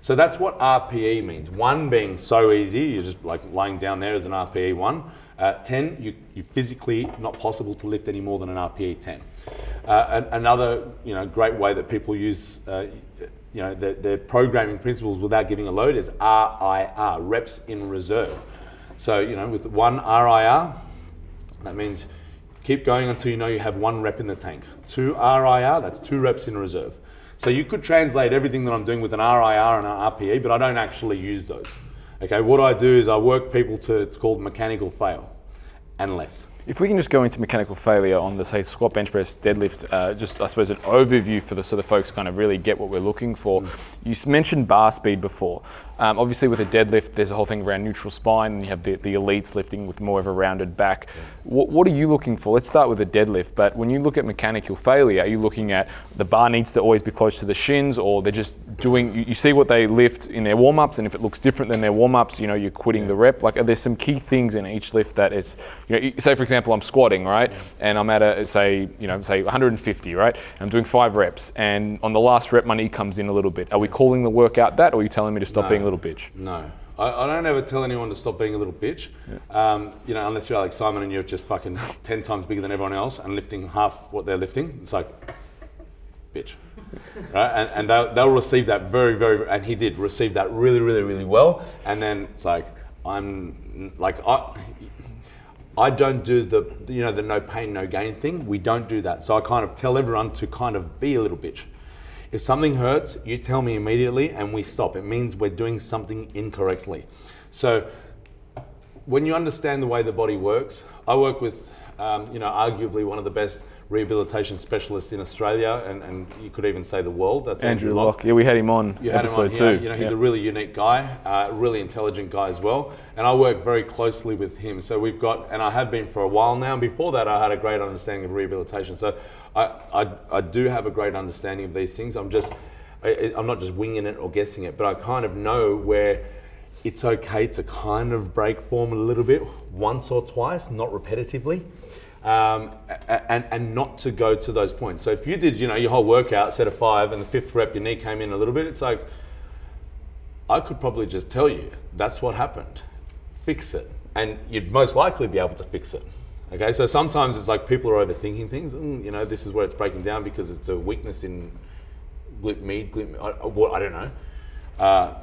So that's what RPE means. One being so easy, you're just like lying down there as an RPE one. Uh, 10, you, you physically not possible to lift any more than an RPE 10. Uh, another you know, great way that people use uh, you know, their, their programming principles without giving a load is RIR, reps in reserve. So, you know, with one RIR, that means keep going until you know you have one rep in the tank. Two RIR, that's two reps in reserve. So you could translate everything that I'm doing with an RIR and an RPE, but I don't actually use those. Okay, what I do is I work people to, it's called mechanical fail and less. If we can just go into mechanical failure on the say squat, bench press, deadlift, uh, just I suppose an overview for the so the folks kind of really get what we're looking for. Mm. You mentioned bar speed before. Um, obviously, with a deadlift, there's a whole thing around neutral spine, and you have the, the elites lifting with more of a rounded back. What, what, are you looking for? Let's start with a deadlift. But when you look at mechanical failure, are you looking at the bar needs to always be close to the shins, or they're just doing? You, you see what they lift in their warm ups, and if it looks different than their warm ups, you know you're quitting yeah. the rep. Like, are there some key things in each lift that it's? You know, say for example, I'm squatting, right, yeah. and I'm at a say you know say 150, right, I'm doing five reps, and on the last rep, my knee comes in a little bit. Are we calling the workout that, or are you telling me to stop no. being a little bitch? No. I, I, don't ever tell anyone to stop being a little bitch. Yeah. Um, you know, unless you're Alex Simon and you're just fucking [laughs] 10 times bigger than everyone else and lifting half what they're lifting. It's like, bitch. [laughs] right? And, and they'll, they'll receive that very, very, and he did receive that really, really, really well. And then it's like, I'm like, I, I don't do the, you know, the no pain, no gain thing. We don't do that. So I kind of tell everyone to kind of be a little bitch. If something hurts, you tell me immediately and we stop. It means we're doing something incorrectly. So when you understand the way the body works, I work with, um, you know, arguably one of the best rehabilitation specialists in Australia, and, and you could even say the world. That's Andrew, Andrew Locke. Yeah, we had him on you episode him on two. You know, he's a really unique guy, uh, really intelligent guy as well, and I work very closely with him. So we've got, and I have been for a while now. Before that, I had a great understanding of rehabilitation. So I, I, I do have a great understanding of these things. I'm just, I, I'm not just winging it or guessing it, but I kind of know where it's okay to kind of break form a little bit once or twice, not repetitively. Um, and, and not to go to those points. So if you did, you know, your whole workout, set of five, and the fifth rep, your knee came in a little bit, it's like, I could probably just tell you that's what happened. Fix it. And you'd most likely be able to fix it. Okay, so sometimes it's like people are overthinking things. Mm, you know, this is where it's breaking down because it's a weakness in glute med, glute, I, I, I don't know. Uh,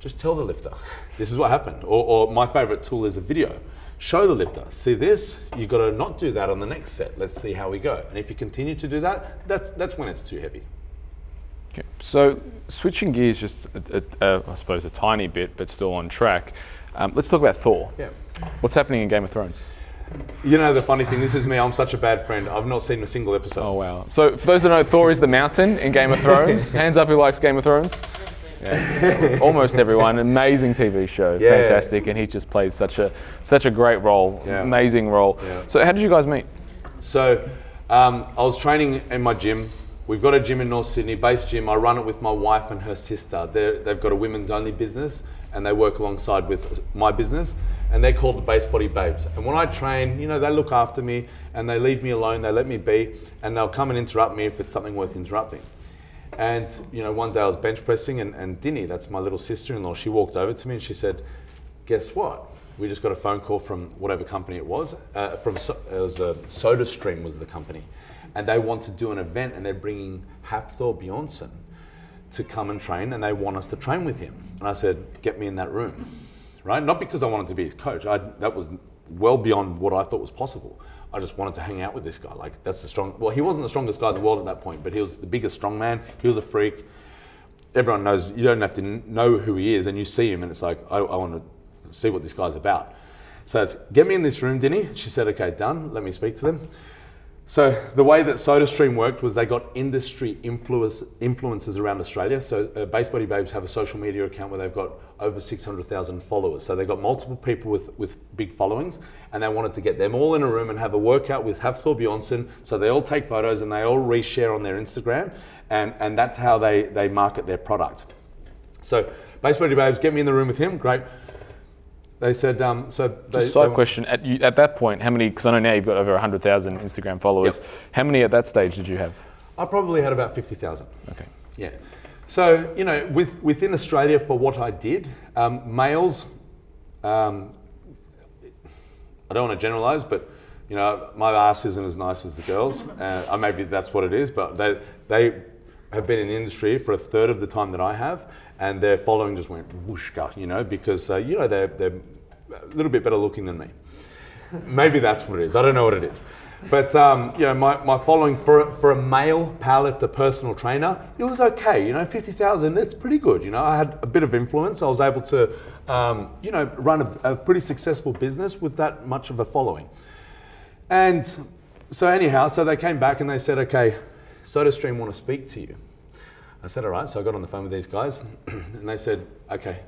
just tell the lifter, this is what happened. Or, or my favorite tool is a video. Show the lifter, see this, you've got to not do that on the next set. Let's see how we go. And if you continue to do that, that's, that's when it's too heavy. Okay. So switching gears just, a, a, a, I suppose, a tiny bit, but still on track. Um, let's talk about Thor. Yeah. What's happening in Game of Thrones? You know the funny thing. This is me. I'm such a bad friend. I've not seen a single episode. Oh wow! So for those who know, Thor is the mountain in Game of Thrones. [laughs] Hands up who likes Game of Thrones. Yeah. Almost everyone. Amazing TV show. Yeah. Fantastic, and he just plays such a such a great role. Yeah. Amazing role. So how did you guys meet? So um, I was training in my gym. We've got a gym in North Sydney, base gym. I run it with my wife and her sister. They're, they've got a women's only business, and they work alongside with my business and they're called the Base Body Babes. And when I train, you know, they look after me and they leave me alone, they let me be, and they'll come and interrupt me if it's something worth interrupting. And, you know, one day I was bench pressing, and, and Dinny, that's my little sister in law, she walked over to me and she said, Guess what? We just got a phone call from whatever company it was. Uh, from it was a SodaStream was the company, and they want to do an event, and they're bringing Hafthor Bjornsson to come and train, and they want us to train with him. And I said, "Get me in that room." right? Not because I wanted to be his coach. I, that was well beyond what I thought was possible. I just wanted to hang out with this guy. Like that's the strong. Well, he wasn't the strongest guy in the world at that point, but he was the biggest strong man. He was a freak. Everyone knows. You don't have to know who he is, and you see him, and it's like I, I want to see what this guy's about. So it's get me in this room, Dinny. She said, "Okay, done. Let me speak to them." So the way that SodaStream worked was they got industry influence, influencers around Australia. So uh, Base Body Babes have a social media account where they've got over 600,000 followers. So they got multiple people with, with big followings and they wanted to get them all in a room and have a workout with Hafthor Bjornsson. So they all take photos and they all reshare on their Instagram and, and that's how they, they market their product. So Base Body Babes, get me in the room with him, great. They said, um, so they, Just side they- question: at, you, at that point, how many? Because I know now you've got over hundred thousand Instagram followers. Yep. How many at that stage did you have? I probably had about 50,000. Okay. Yeah. So, you know, with, within Australia for what I did, um, males, um, I don't want to generalize, but, you know, my ass isn't as nice as the girls. [laughs] Uh, maybe that's what it is, but they, they have been in the industry for a third of the time that I have, and their following just went whooshka, you know, because, uh, you know, they're, they're a little bit better looking than me. Maybe that's what it is. I don't know what it is. But um, you know, my, my following for, for a male powerlifter personal trainer, it was okay. You know, 50,000, that's pretty good. You know, I had a bit of influence. I was able to, um, you know, run a, a pretty successful business with that much of a following. And so anyhow, so they came back and they said, okay, SodaStream want to speak to you. I said, all right. So I got on the phone with these guys [clears throat] and they said, okay,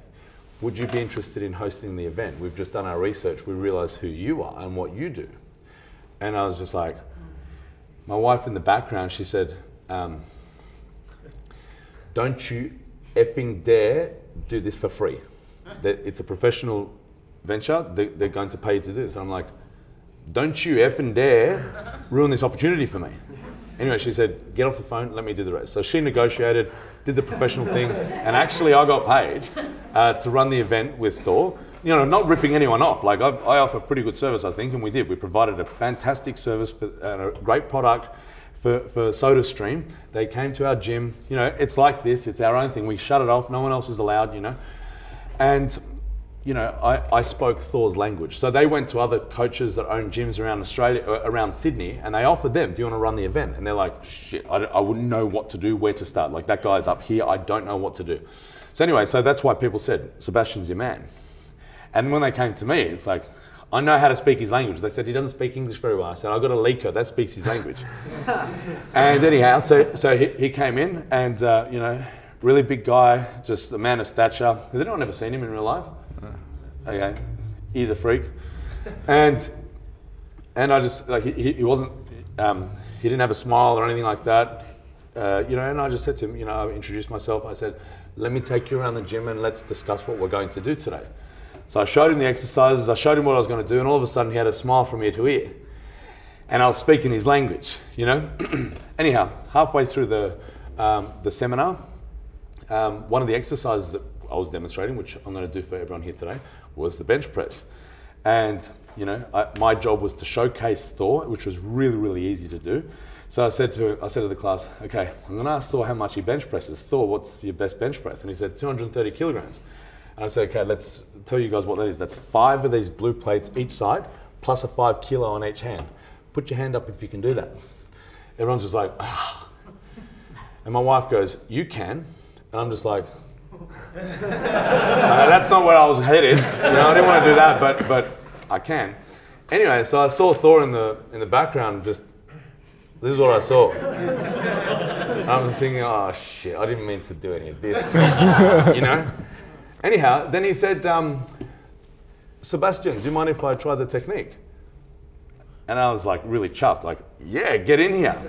would you be interested in hosting the event? We've just done our research. We realize who you are and what you do. And I was just like, my wife in the background, she said, um, don't you effing dare do this for free. It's a professional venture. They, they're going to pay you to do this. And I'm like, don't you effing dare ruin this opportunity for me. Anyway, she said, get off the phone, let me do the rest. So she negotiated, did the professional thing, and actually I got paid uh, to run the event with Thor. You know, not ripping anyone off. Like I, I offer pretty good service, I think, and we did. We provided a fantastic service and a great product for, for SodaStream. They came to our gym. You know, it's like this. It's our own thing. We shut it off. No one else is allowed. You know, and you know, I, I spoke Thor's language. So they went to other coaches that own gyms around Australia, uh, around Sydney, and they offered them, "Do you want to run the event?" And they're like, "Shit, I, I wouldn't know what to do, where to start. Like that guy's up here, I don't know what to do." So anyway, so that's why people said, "Sebastian's your man." And when they came to me, it's like, I know how to speak his language. They said he doesn't speak English very well. I said, I've got a leaker that speaks his language. [laughs] and anyhow, so, so he, he came in and, uh, you know, really big guy, just a man of stature. Has anyone ever seen him in real life? Okay, he's a freak. And, and I just, like, he- he, wasn't, um, he didn't have a smile or anything like that. Uh, you know, and I just said to him, you know, I introduced myself. I said, let me take you around the gym and let's discuss what we're going to do today. So I showed him the exercises, I showed him what I was going to do, and all of a sudden he had a smile from ear to ear. And I was speaking his language, you know? [clears throat] Anyhow, halfway through the, um, the seminar, um, one of the exercises that I was demonstrating, which I'm going to do for everyone here today, was the bench press. And, you know, I, my job was to showcase Thor, which was really, really easy to do. So I said to I said to the class, okay, I'm going to ask Thor how much he bench presses. Thor, what's your best bench press? And he said 230 kilograms. And I said, okay, let's tell you guys what that is. That's five of these blue plates each side, plus a five kilo on each hand. Put your hand up if you can do that. Everyone's just like, ah. And my wife goes, you can. And I'm just like, "Uh, that's not where I was headed. You know, I didn't want to do that, but but I can. Anyway, so I saw Thor in the in the background. Just this is what I saw. I was thinking, oh shit, I didn't mean to do any of this. [laughs] you know. Anyhow, then he said, um, Sebastian, do you mind if I try the technique? And I was like really chuffed, like, yeah, get in here.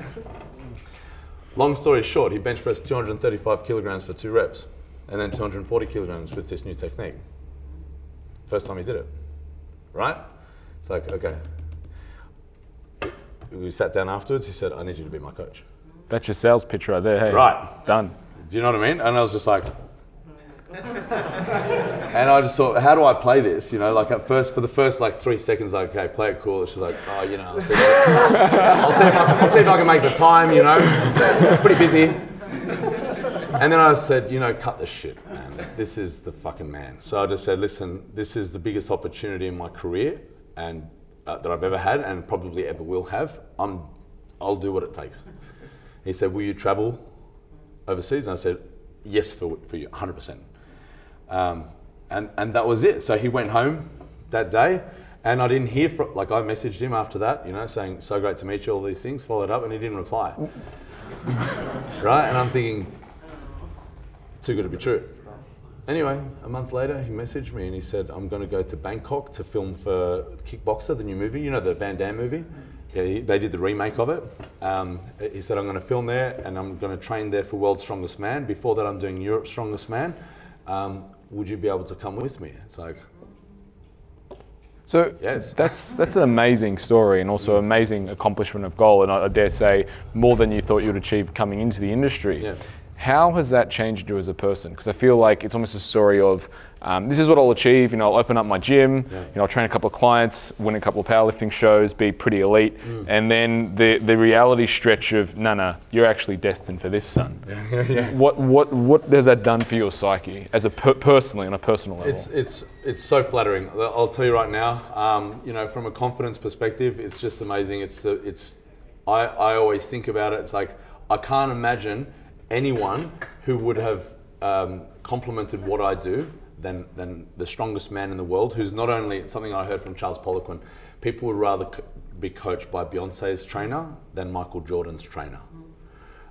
Long story short, he bench pressed 235 kilograms for two reps, and then 240 kilograms with this new technique. First time he did it, right? It's like, okay. We sat down afterwards. He said, I need you to be my coach. That's your sales pitch right there. Hey, Right. done. Do you know what I mean? And I was just like, and I just thought, how do I play this? You know, like at first, for the first like three seconds, like, okay, play it cool. She's like, oh, you know, I'll see, I'll see, if, I, I'll see if I can make the time. You know, pretty busy. And then I said, you know, cut this shit, man. This is the fucking man. So I just said, listen, this is the biggest opportunity in my career, and uh, that I've ever had, and probably ever will have. I'm, I'll do what it takes. He said, will you travel overseas? And I said, yes, for, for you, 100%. Um, and, and that was it. So he went home that day And I didn't hear from, like, I messaged him after that, you know, saying, so great to meet you, all these things, followed up, and he didn't reply. [laughs] right? And I'm thinking, too good to be true. Anyway, a month later, he messaged me and he said, I'm going to go to Bangkok to film for Kickboxer, the new movie, you know, the Van Damme movie. Yeah, he, they did the remake of it. Um, he said, I'm going to film there and I'm going to train there for World's Strongest Man. Before that, I'm doing Europe's Strongest Man. Um, would you be able to come with me? It's like, So Yes. that's that's an amazing story and also amazing accomplishment of goal, and I, I dare say more than you thought you would achieve coming into the industry. Yeah. How has that changed you as a person? Because I feel like it's almost a story of um, this is what I'll achieve. You know, I'll open up my gym. You know, I'll train a couple of clients, win a couple of powerlifting shows, be pretty elite, Mm. and then the the reality stretch of no, no, you're actually destined for this, son. [laughs] What what what has that done for your psyche as a per- personally on a personal level? It's it's it's so flattering. I'll tell you right now. Um, you know, from a confidence perspective, it's just amazing. It's the it's. I I always think about it. It's like I can't imagine anyone who would have um, complimented what I do than than the strongest man in the world. Who's not only something I heard from Charles Poliquin. People would rather co- be coached by Beyonce's trainer than Michael Jordan's trainer.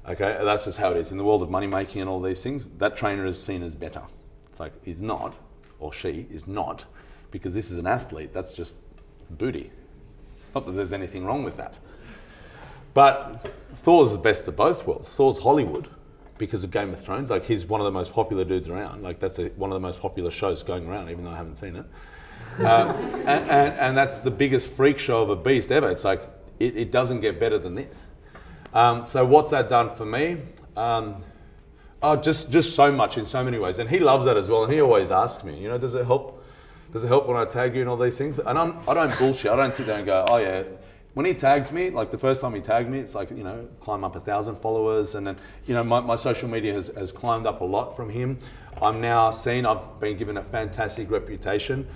Okay, that's just how it is in the world of money making and all these things. That trainer is seen as better. It's like he's not, or she is not, because this is an athlete. That's just booty. Not that there's anything wrong with that. But Thor's the best of both worlds. Thor's Hollywood because of Game of Thrones. Like he's one of the most popular dudes around. Like that's a, one of the most popular shows going around, even though I haven't seen it. Um, [laughs] and, and, and that's the biggest freak show of a beast ever. It's like it, it doesn't get better than this. Um, so what's that done for me? Um, oh, just just so much in so many ways, and he loves that as well. And he always asks me, you know, does it help? Does it help when I tag you and all these things? And I'm, I don't bullshit. I don't sit there and go, oh yeah. When he tags me, like the first time he tagged me, it's like you know, climb up a thousand followers, and then you know, my, my social media has, has climbed up a lot from him. I'm now seen. I've been given a fantastic reputation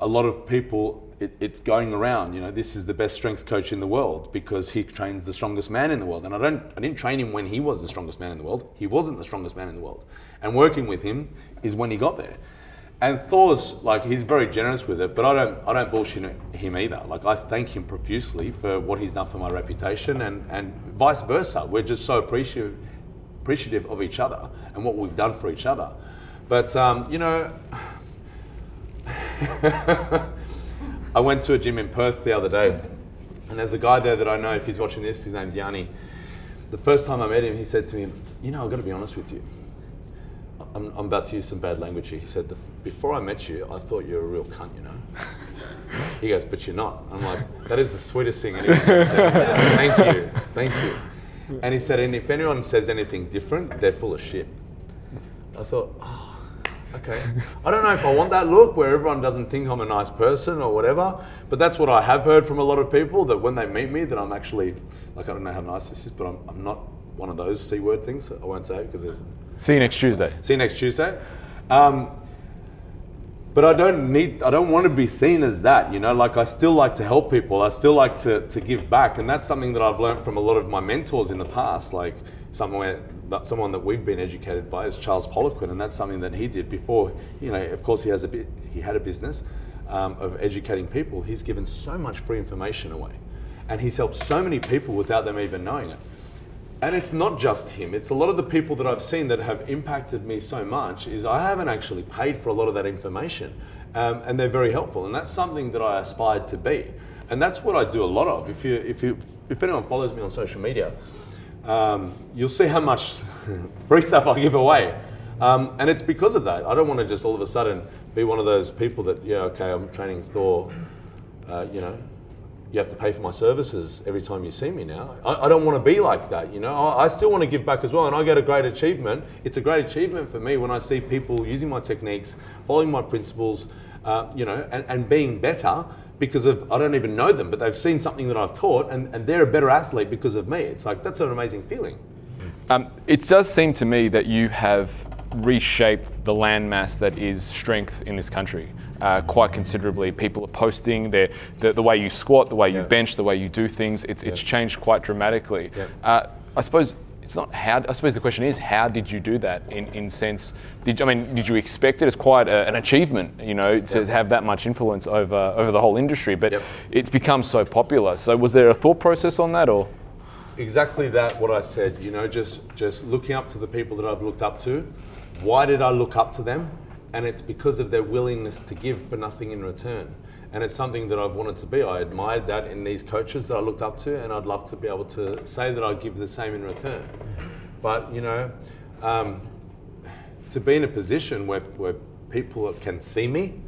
a lot of people, it, it's going around. You know, this is the best strength coach in the world because he trains the strongest man in the world. And I don't, I didn't train him when he was the strongest man in the world. He wasn't the strongest man in the world. And working with him is when he got there. And Thor's like he's very generous with it, but I don't, I don't bullshit him either. Like I thank him profusely for what he's done for my reputation, and and vice versa. We're just so appreciative, appreciative of each other and what we've done for each other. But um, you know. [laughs] I went to a gym in Perth the other day, and there's a guy there that I know. If he's watching this, his name's Yanni. The first time I met him, he said to me, "You know, I've got to be honest with you. I'm, I'm about to use some bad language here." He said, "The- "Before I met you, I thought you were a real cunt, you know." [laughs] He goes, "But you're not." I'm like, "That is the sweetest thing anyone's ever said. [laughs] Thank you, thank you." And he said, "And if anyone says anything different, they're full of shit." I thought, oh, okay. I don't know if I want that look where everyone doesn't think I'm a nice person or whatever, but that's what I have heard from a lot of people that when they meet me, that I'm actually, like, I don't know how nice this is, but I'm, I'm not one of those C word things. I won't say because there's. See you next Tuesday. See you next Tuesday. Um, but I don't need, I don't want to be seen as that, you know, like I still like to help people. I still like to, to give back. And that's something that I've learned from a lot of my mentors in the past. Like someone, that someone that we've been educated by is Charles Poliquin. And that's something that he did before, you know, of course he has a bit, he had a business um, of educating people. He's given so much free information away. And he's helped so many people without them even knowing it. And it's not just him, it's a lot of the people that I've seen that have impacted me so much is I haven't actually paid for a lot of that information. Um, and they're very helpful. And that's something that I aspired to be. And that's what I do a lot of. If you if you if anyone follows me on social media, um, you'll see how much [laughs] free stuff I give away. Um, and it's because of that. I don't want to just all of a sudden be one of those people that, yeah, okay, I'm training Thor, uh, you know, you have to pay for my services every time you see me now. I, I don't want to be like that, you know. I, I still want to give back as well, and I get a great achievement. It's a great achievement for me when I see people using my techniques, following my principles, uh, you know, and, and being better because of I don't even know them, but they've seen something that I've taught, and, and they're a better athlete because of me. It's like that's an amazing feeling. Um, it does seem to me that you have reshaped the landmass that is strength in this country uh, quite considerably. People are posting their, the, the way you squat, the way you Yeah. bench, the way you do things. It's, it's changed quite dramatically. Yeah. Uh, I suppose it's not how. I suppose the question is, how did you do that? In in sense, did I mean, did you expect it? It's quite a, an achievement, you know, to Yep. have that much influence over over the whole industry. But Yep. it's become so popular. So was there a thought process on that, or? Exactly that. What I said. You know, just just looking up to the people that I've looked up to. Why did I look up to them? And it's because of their willingness to give for nothing in return. And it's something that I've wanted to be. I admired that in these coaches that I looked up to, and I'd love to be able to say that I give the same in return. But you know, um, to be in a position where, where people can see me,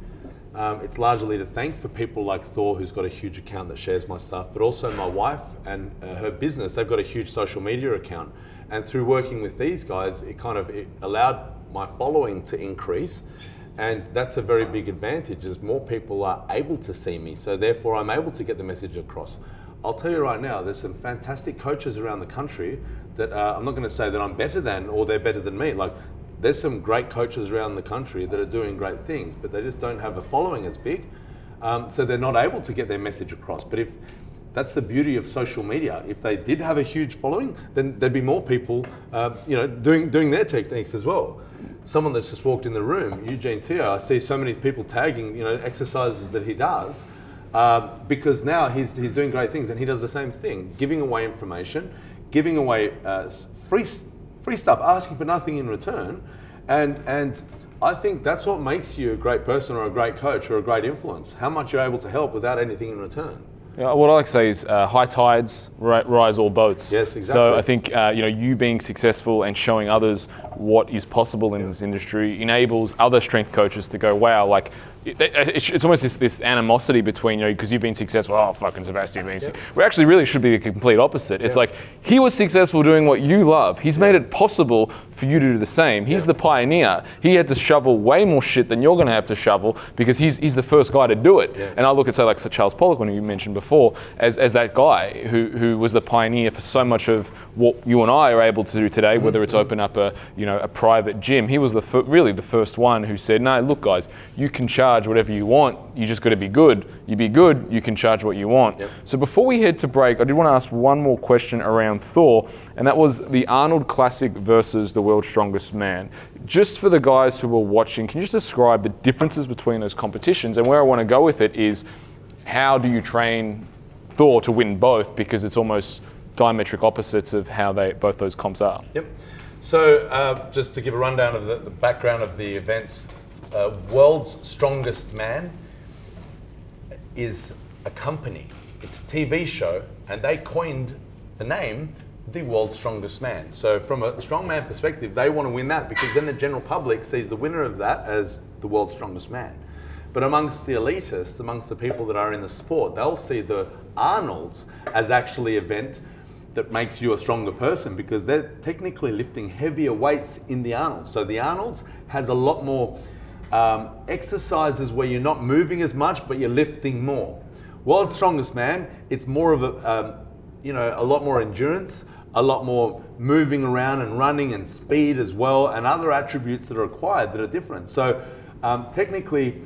um, it's largely to thank for people like Thor, who's got a huge account that shares my stuff, but also my wife and uh, her business. They've got a huge social media account, and through working with these guys, it kind of it allowed my following to increase, and that's a very big advantage. As more people are able to see me, so therefore I'm able to get the message across. I'll tell you right now, there's some fantastic coaches around the country that uh, I'm not going to say that I'm better than or they're better than me. Like there's some great coaches around the country that are doing great things, but they just don't have a following as big. Um, so they're not able to get their message across. But if that's the beauty of social media, if they did have a huge following, then there'd be more people, uh, you know, doing doing their techniques as well. Someone that's just walked in the room, Eugene Teo, I see so many people tagging, you know, exercises that he does, uh, because now he's he's doing great things, and he does the same thing, giving away information, giving away uh, free free stuff, asking for nothing in return, and and I think that's what makes you a great person or a great coach or a great influence. How much you're able to help without anything in return. Yeah, what I like to say is uh, high tides ri- rise all boats. Yes, exactly. So. I think uh, you know you being successful and showing others what is possible in this industry enables other strength coaches to go, wow, like. It- it- It's almost this, this animosity between you know because you've been successful. Oh, fucking Sebastian being suc- We actually really should be the complete opposite. It's like he was successful doing what you love. He's made it possible for you to do the same. He's the pioneer. He had to shovel way more shit than you're going to have to shovel because he's, he's the first guy to do it. And I look at say like Sir Charles Poliquin, when you mentioned before, as, as that guy who, who was the pioneer for so much of what you and I are able to do today, mm-hmm. whether it's open up a you know a private gym. He was the fir- really the first one who said, no, look guys, you can charge whatever you want. You just got to be good. You be good, you can charge what you want. So before we head to break, I did want to ask one more question around Thor, and that was the Arnold Classic versus the World's Strongest Man. Just for the guys who were watching, can you just describe the differences between those competitions? And where I want to go with it is, how do you train Thor to win both? Because it's almost diametric opposites of how they both those comps are. Yep. So, uh, just to give a rundown of the, the background of the events, uh, World's Strongest Man is a company. It's a TV show, and they coined the name the World's Strongest Man. So, from a strongman perspective, they want to win that because then the general public sees the winner of that as the World's Strongest Man. But amongst the elitists, amongst the people that are in the sport, they'll see the Arnolds as actually event that makes you a stronger person because they're technically lifting heavier weights in the Arnolds. So the Arnolds has a lot more um, exercises where you're not moving as much, but you're lifting more. World's Strongest Man, it's more of a, um, you know, a lot more endurance, a lot more moving around and running and speed as well, and other attributes that are required that are different. So um, technically,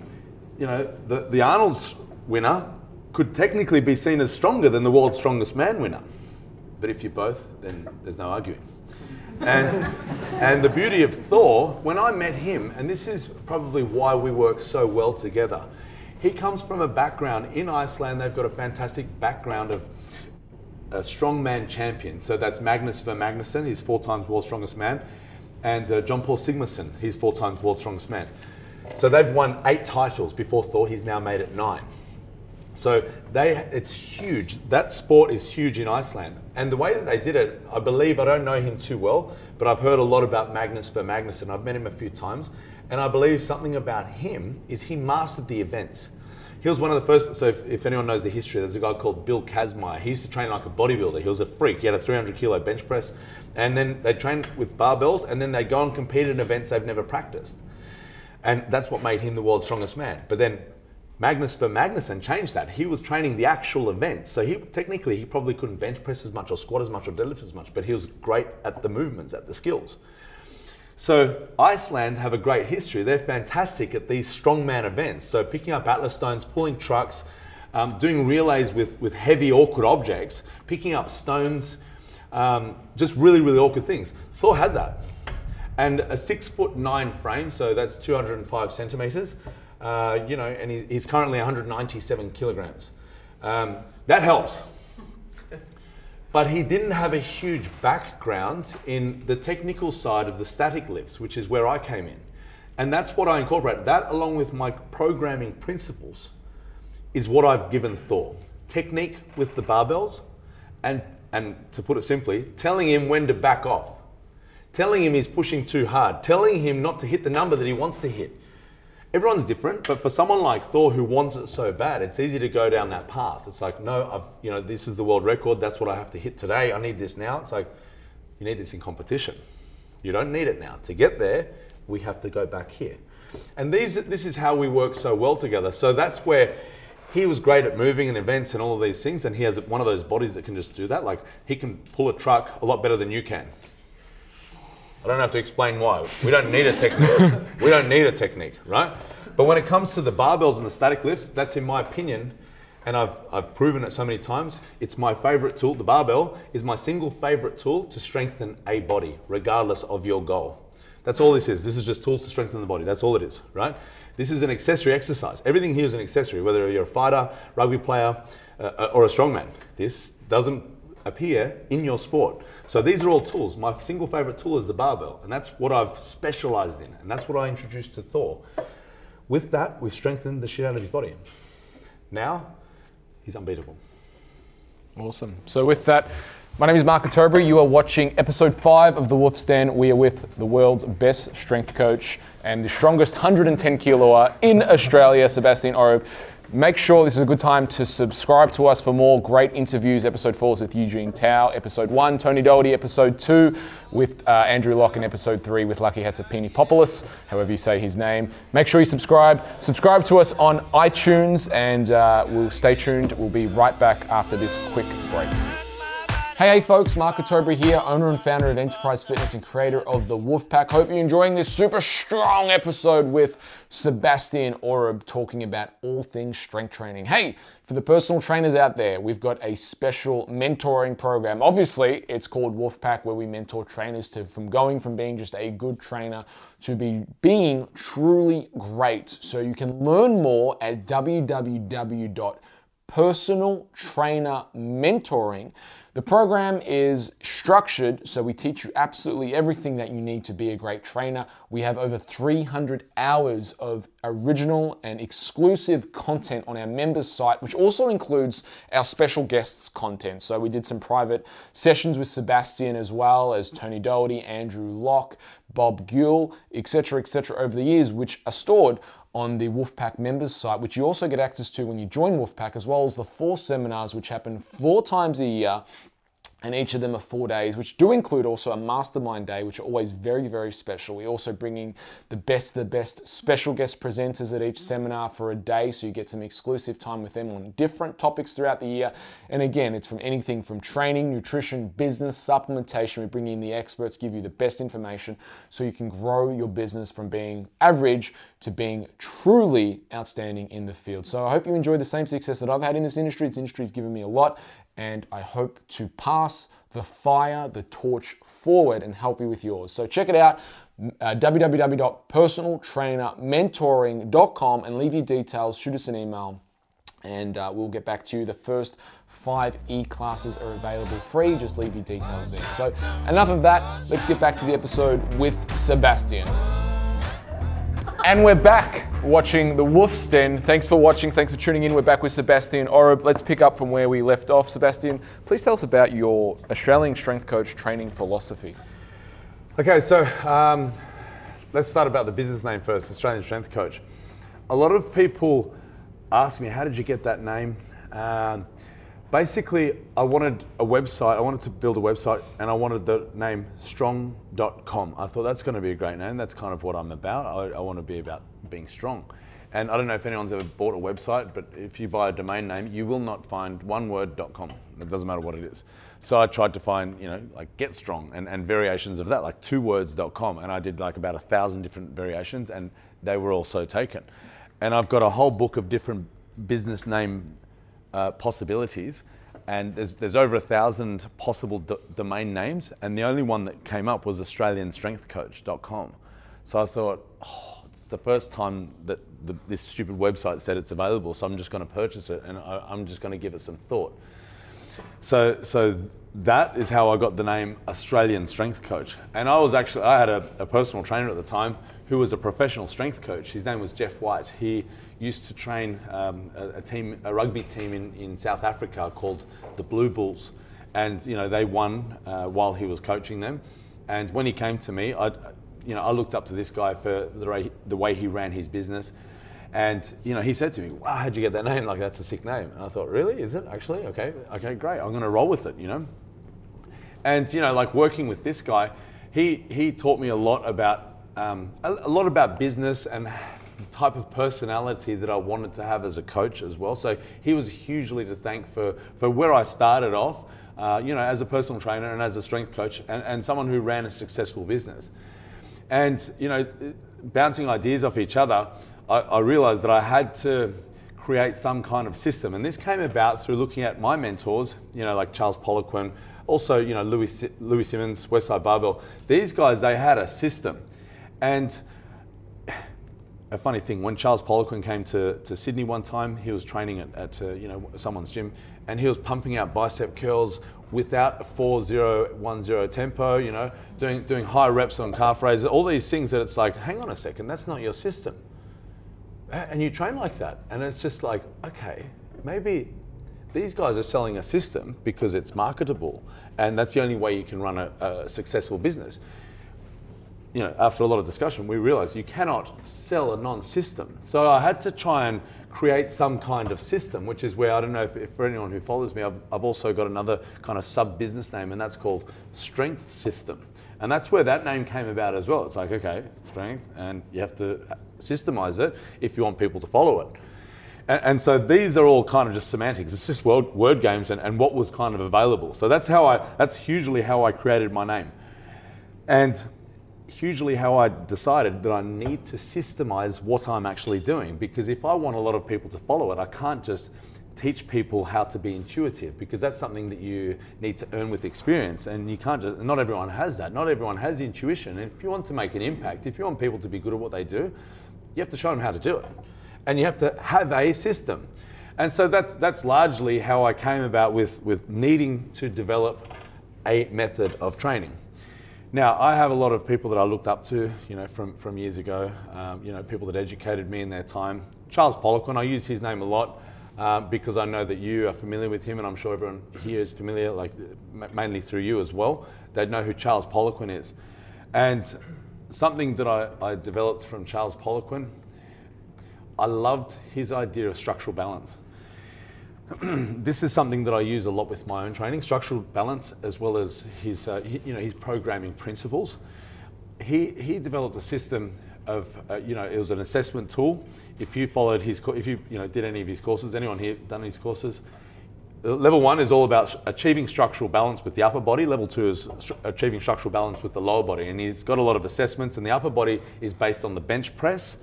you know, the, the Arnold's winner could technically be seen as stronger than the World's Strongest Man winner. But if you're both, then there's no arguing. And, and the beauty of Thor, when I met him, and this is probably why we work so well together, he comes from a background in Iceland. They've got a fantastic background of a strongman champion. So that's Magnus Ver Magnusson, he's four times world's strongest man, and uh, Jón Páll Sigmarsson, he's four times world's strongest man. So they've won eight titles before Thor. He's now made it nine. So they, it's huge. That sport is huge in Iceland. And the way that they did it, I believe, I don't know him too well, but I've heard a lot about Magnus Ver Magnusson. I've met him a few times. And I believe something about him is he mastered the events. He was one of the first, so if, if anyone knows the history, there's a guy called Bill Kazmaier. He used to train like a bodybuilder. He was a freak. He had a 300 kilo bench press. And then they trained with barbells, and then they go and compete in events they've never practiced. And that's what made him the world's strongest man. But then Magnus Ver Magnusson changed that. He was training the actual events. So he technically he probably couldn't bench press as much or squat as much or deadlift as much, but he was great at the movements, at the skills. So Iceland have a great history. They're fantastic at these strongman events. So picking up atlas stones, pulling trucks, um, doing relays with, with heavy awkward objects, picking up stones, Um, just really, really awkward things. Thor had that. And a six foot nine frame, so that's 205 centimeters, uh, you know, and he, he's currently 197 kilograms. Um, that helps. But he didn't have a huge background in the technical side of the static lifts, which is where I came in. And that's what I incorporate. That, along with my programming principles, is what I've given Thor. Technique with the barbells, and, and to put it simply, telling him when to back off, telling him he's pushing too hard, telling him not to hit the number that he wants to hit. Everyone's different, but for someone like Thor who wants it so bad, it's easy to go down that path. It's like, no, I've, you know, this is the world record. That's what I have to hit today. I need this now. It's like, you need this in competition. You don't need it now. To get there, we have to go back here. And these, this is how we work so well together. So that's where he was great at moving and events and all of these things. And he has one of those bodies that can just do that. Like he can pull a truck a lot better than you can. I don't have to explain why. We don't need a technique. we don't need a technique, right? But when it comes to the barbells and the static lifts, that's in my opinion, and I've, I've proven it so many times, it's my favorite tool. The barbell is my single favorite tool to strengthen a body, regardless of your goal. That's all this is. This is just tools to strengthen the body. That's all it is, right? This is an accessory exercise. Everything here is an accessory, whether you're a fighter, rugby player, uh, or a strongman. This doesn't appear in your sport. So these are all tools. My single favorite tool is the barbell, and that's what I've specialized in, and that's what I introduced to Thor. With that, we've strengthened the shit out of his body. Now, he's unbeatable. Awesome. So with that, my name is Mark Atterbury. You are watching episode five of The Wolf Den. We are with the world's best strength coach and the strongest 110 kiloer in Australia, Sebastian Oreb. Make sure this is a good time to subscribe to us for more great interviews. Episode 4 is with Eugene Tao. Episode 1, Tony Doherty. Episode 2 with uh, Andrew Locke. And episode 3 with Lucky Hatsapini however you say his name. Make sure you subscribe. Subscribe to us on iTunes and uh, we'll stay tuned. We'll be right back after this quick break. Hey, hey folks, Mark Atterbury here, owner and founder of Enterprise Fitness and creator of the Wolfpack. Hope you're enjoying this super strong episode with Sebastian Oreb talking about all things strength training. Hey, for the personal trainers out there, we've got a special mentoring program. Obviously, it's called Wolfpack, where we mentor trainers to from going from being just a good trainer to be being truly great. So you can learn more at www.personaltrainermentoring.com the program is structured so we teach you absolutely everything that you need to be a great trainer. We have over 300 hours of original and exclusive content on our members site, which also includes our special guests content. So we did some private sessions with Sebastian as well as Tony Doherty, Andrew Locke, Bob Guell, etc., etc. over the years, which are stored on the Wolfpack members site, which you also get access to when you join Wolfpack, as well as the four seminars which happen four times a year and each of them are four days, which do include also a mastermind day, which are always very, very special. We also bring in the best, the best special guest presenters at each seminar for a day, so you get some exclusive time with them on different topics throughout the year. And again, it's from anything from training, nutrition, business, supplementation. We bring in the experts, give you the best information, so you can grow your business from being average to being truly outstanding in the field. So I hope you enjoy the same success that I've had in this industry. This industry has given me a lot and I hope to pass the fire, the torch forward and help you with yours. So check it out, uh, www.personaltrainermentoring.com and leave your details, shoot us an email, and uh, we'll get back to you. The first five e-classes are available free, just leave your details there. So enough of that, let's get back to the episode with Sebastian. And we're back watching The Wolf's Den. Thanks for watching. Thanks for tuning in. We're back with Sebastian Oreb. Let's pick up from where we left off. Sebastian, please tell us about your Australian strength coach training philosophy. Okay, so um, let's start about the business name first Australian Strength Coach. A lot of people ask me, How did you get that name? Um, basically, I wanted a website. I wanted to build a website, and I wanted the name strong.com. I thought that's going to be a great name. That's kind of what I'm about. I, I want to be about being strong. And I don't know if anyone's ever bought a website, but if you buy a domain name, you will not find oneword.com. It doesn't matter what it is. So I tried to find, you know, like get strong and, and variations of that, like twowords.com. And I did like about a thousand different variations, and they were also taken. And I've got a whole book of different business name uh, possibilities. and there's, there's over a thousand possible d- domain names, and the only one that came up was AustralianStrengthCoach.com. So I thought, oh, it's the first time that the, this stupid website said it's available, so I'm just going to purchase it, and I, I'm just going to give it some thought. So, so that is how I got the name Australian Strength Coach. And I was actually, I had a, a, personal trainer at the time who was a professional strength coach. His name was Jeff White. He used to train um, a, a, team, a rugby team in, in South Africa called the Blue Bulls. And, you know, they won uh, while he was coaching them. And when he came to me, I, you know, I looked up to this guy for the way, the way he ran his business. And you know, he said to me, "Wow, how'd you get that name? Like that's a sick name." And I thought, "Really? Is it actually? Okay, okay, great. I'm going to roll with it." You know. And you know, like working with this guy, he he taught me a lot about um, a, a lot about business and the type of personality that I wanted to have as a coach as well. So he was hugely to thank for for where I started off. Uh, you know, as a personal trainer and as a strength coach, and, and someone who ran a successful business. And you know, bouncing ideas off each other, I, I realized that I had to create some kind of system. And this came about through looking at my mentors, you know, like Charles Poliquin, also, you know, Louie, Louie Simmons, Westside Barbell. These guys, they had a system. And a funny thing, when Charles Poliquin came to, to Sydney one time, he was training at, at uh, you know, someone's gym, and he was pumping out bicep curls without a 4010 tempo, you know, doing, doing high reps on calf raises, all these things that it's like, hang on a second, that's not your system and you train like that. And it's just like, okay, maybe these guys are selling a system because it's marketable, and that's the only way you can run a, a successful business. You know, after a lot of discussion, we realized you cannot sell a non-system. So I had to try and create some kind of system, which is where I don't know if, if for anyone who follows me, I've, I've also got another kind of sub business name, and that's called Strength System. And that's where that name came about as well. It's like, okay, strength, and you have to systemize it if you want people to follow it. And, and so these are all kind of just semantics. It's just word, word games and, and what was kind of available. So that's how I, that's hugely how I created my name. And hugely how I decided that I need to systemize what I'm actually doing. Because if I want a lot of people to follow it, I can't just teach people how to be intuitive because that's something that you need to earn with experience and you can't just not everyone has that not everyone has intuition and if you want to make an impact if you want people to be good at what they do you have to show them how to do it and you have to have a system and so that's that's largely how I came about with with needing to develop a method of training now I have a lot of people that I looked up to you know from from years ago um, you know people that educated me in their time Charles Poliquin I use his name a lot um, because I know that you are familiar with him, and I'm sure everyone here is familiar, like mainly through you as well. They know who Charles Poliquin is. And something that I, I developed from Charles Poliquin, I loved his idea of structural balance. [clears throat] this is something that I use a lot with my own training, structural balance, as well as his, uh, you know, his programming principles. He, he developed a system of, uh, you know, it was an assessment tool. If you followed his, if you, you know, did any of his courses, anyone here done his courses? Level one is all about achieving structural balance with the upper body. Level two is achieving structural balance with the lower body. And he's got a lot of assessments, and the upper body is based on the bench press.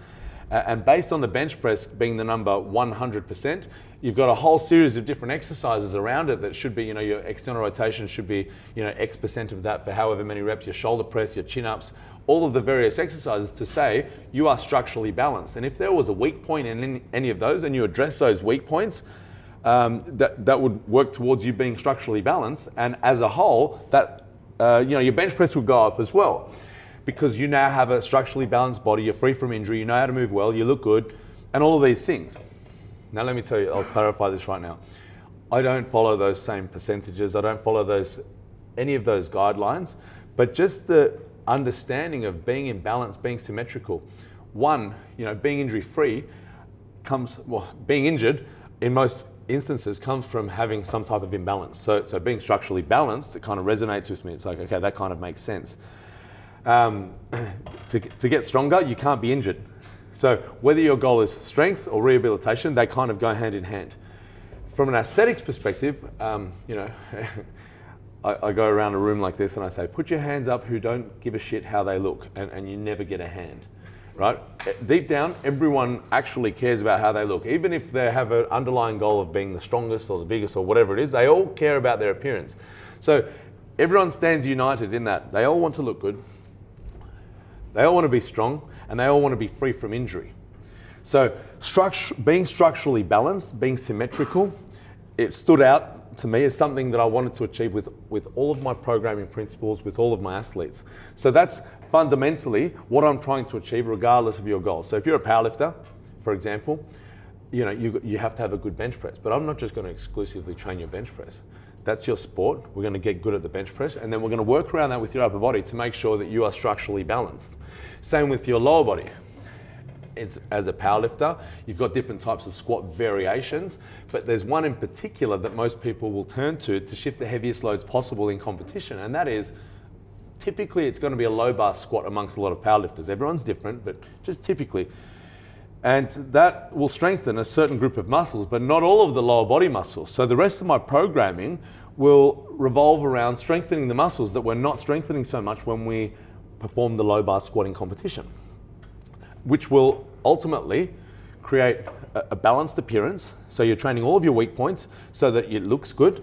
Uh, and based on the bench press being the number 100%, you've got a whole series of different exercises around it that should be, you know, your external rotation should be, you know, X percent of that for however many reps, your shoulder press, your chin ups, all of the various exercises to say you are structurally balanced. And if there was a weak point in any of those and you address those weak points, um, that, that would work towards you being structurally balanced. And as a whole, that uh, you know, your bench press would go up as well because you now have a structurally balanced body, you're free from injury, you know how to move well, you look good, and all of these things. Now, let me tell you, I'll clarify this right now. I don't follow those same percentages, I don't follow those any of those guidelines, but just the understanding of being in balance, being symmetrical. One, you know, being injury free comes, well, being injured in most instances comes from having some type of imbalance. So, so being structurally balanced, it kind of resonates with me. It's like, okay, that kind of makes sense. Um, to, to get stronger, you can't be injured. So whether your goal is strength or rehabilitation, they kind of go hand in hand. From an aesthetics perspective, um, you know, [laughs] I, I, go around a room like this and I say, put your hands up who don't give a shit how they look, and, and you never get a hand. right? Deep down, everyone actually cares about how they look. Even if they have an underlying goal of being the strongest or the biggest or whatever it is, they all care about their appearance. So everyone stands united in that. They all want to look good, they all want to be strong, and they all want to be free from injury. So structure, being structurally balanced, being symmetrical, it stood out to me as something that I wanted to achieve with, with all of my programming principles, with all of my athletes. So that's fundamentally what I'm trying to achieve regardless of your goals. So if you're a powerlifter, for example, you know, you, you have to have a good bench press, but I'm not just going to exclusively train your bench press. That's your sport. We're going to get good at the bench press, and then we're going to work around that with your upper body to make sure that you are structurally balanced. Same with your lower body. It's, as a powerlifter, you've got different types of squat variations, but there's one in particular that most people will turn to to shift the heaviest loads possible in competition, and that is typically it's going to be a low bar squat amongst a lot of powerlifters. Everyone's different, but just typically. And that will strengthen a certain group of muscles, but not all of the lower body muscles. So the rest of my programming will revolve around strengthening the muscles that we're not strengthening so much when we perform the low bar squatting competition, which will ultimately create a, balanced appearance. So you're training all of your weak points so that it looks good.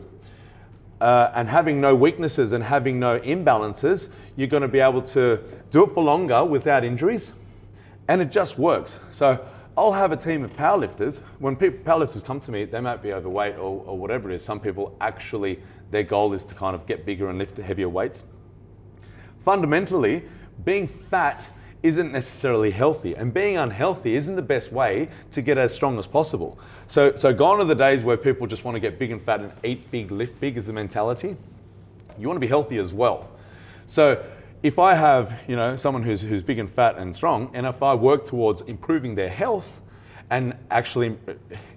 Uh, and having no weaknesses and having no imbalances, you're going to be able to do it for longer without injuries. And it just works. So I'll have a team of powerlifters. When people, powerlifters come to me, they might be overweight or, or whatever it is. Some people actually, their goal is to kind of get bigger and lift heavier weights. Fundamentally, being fat isn't necessarily healthy, and being unhealthy isn't the best way to get as strong as possible. So, so gone are the days where people just want to get big and fat and eat big, lift big as the mentality. You want to be healthy as well. So, if I have, you know, someone who's, who's big and fat and strong, and if I work towards improving their health, and actually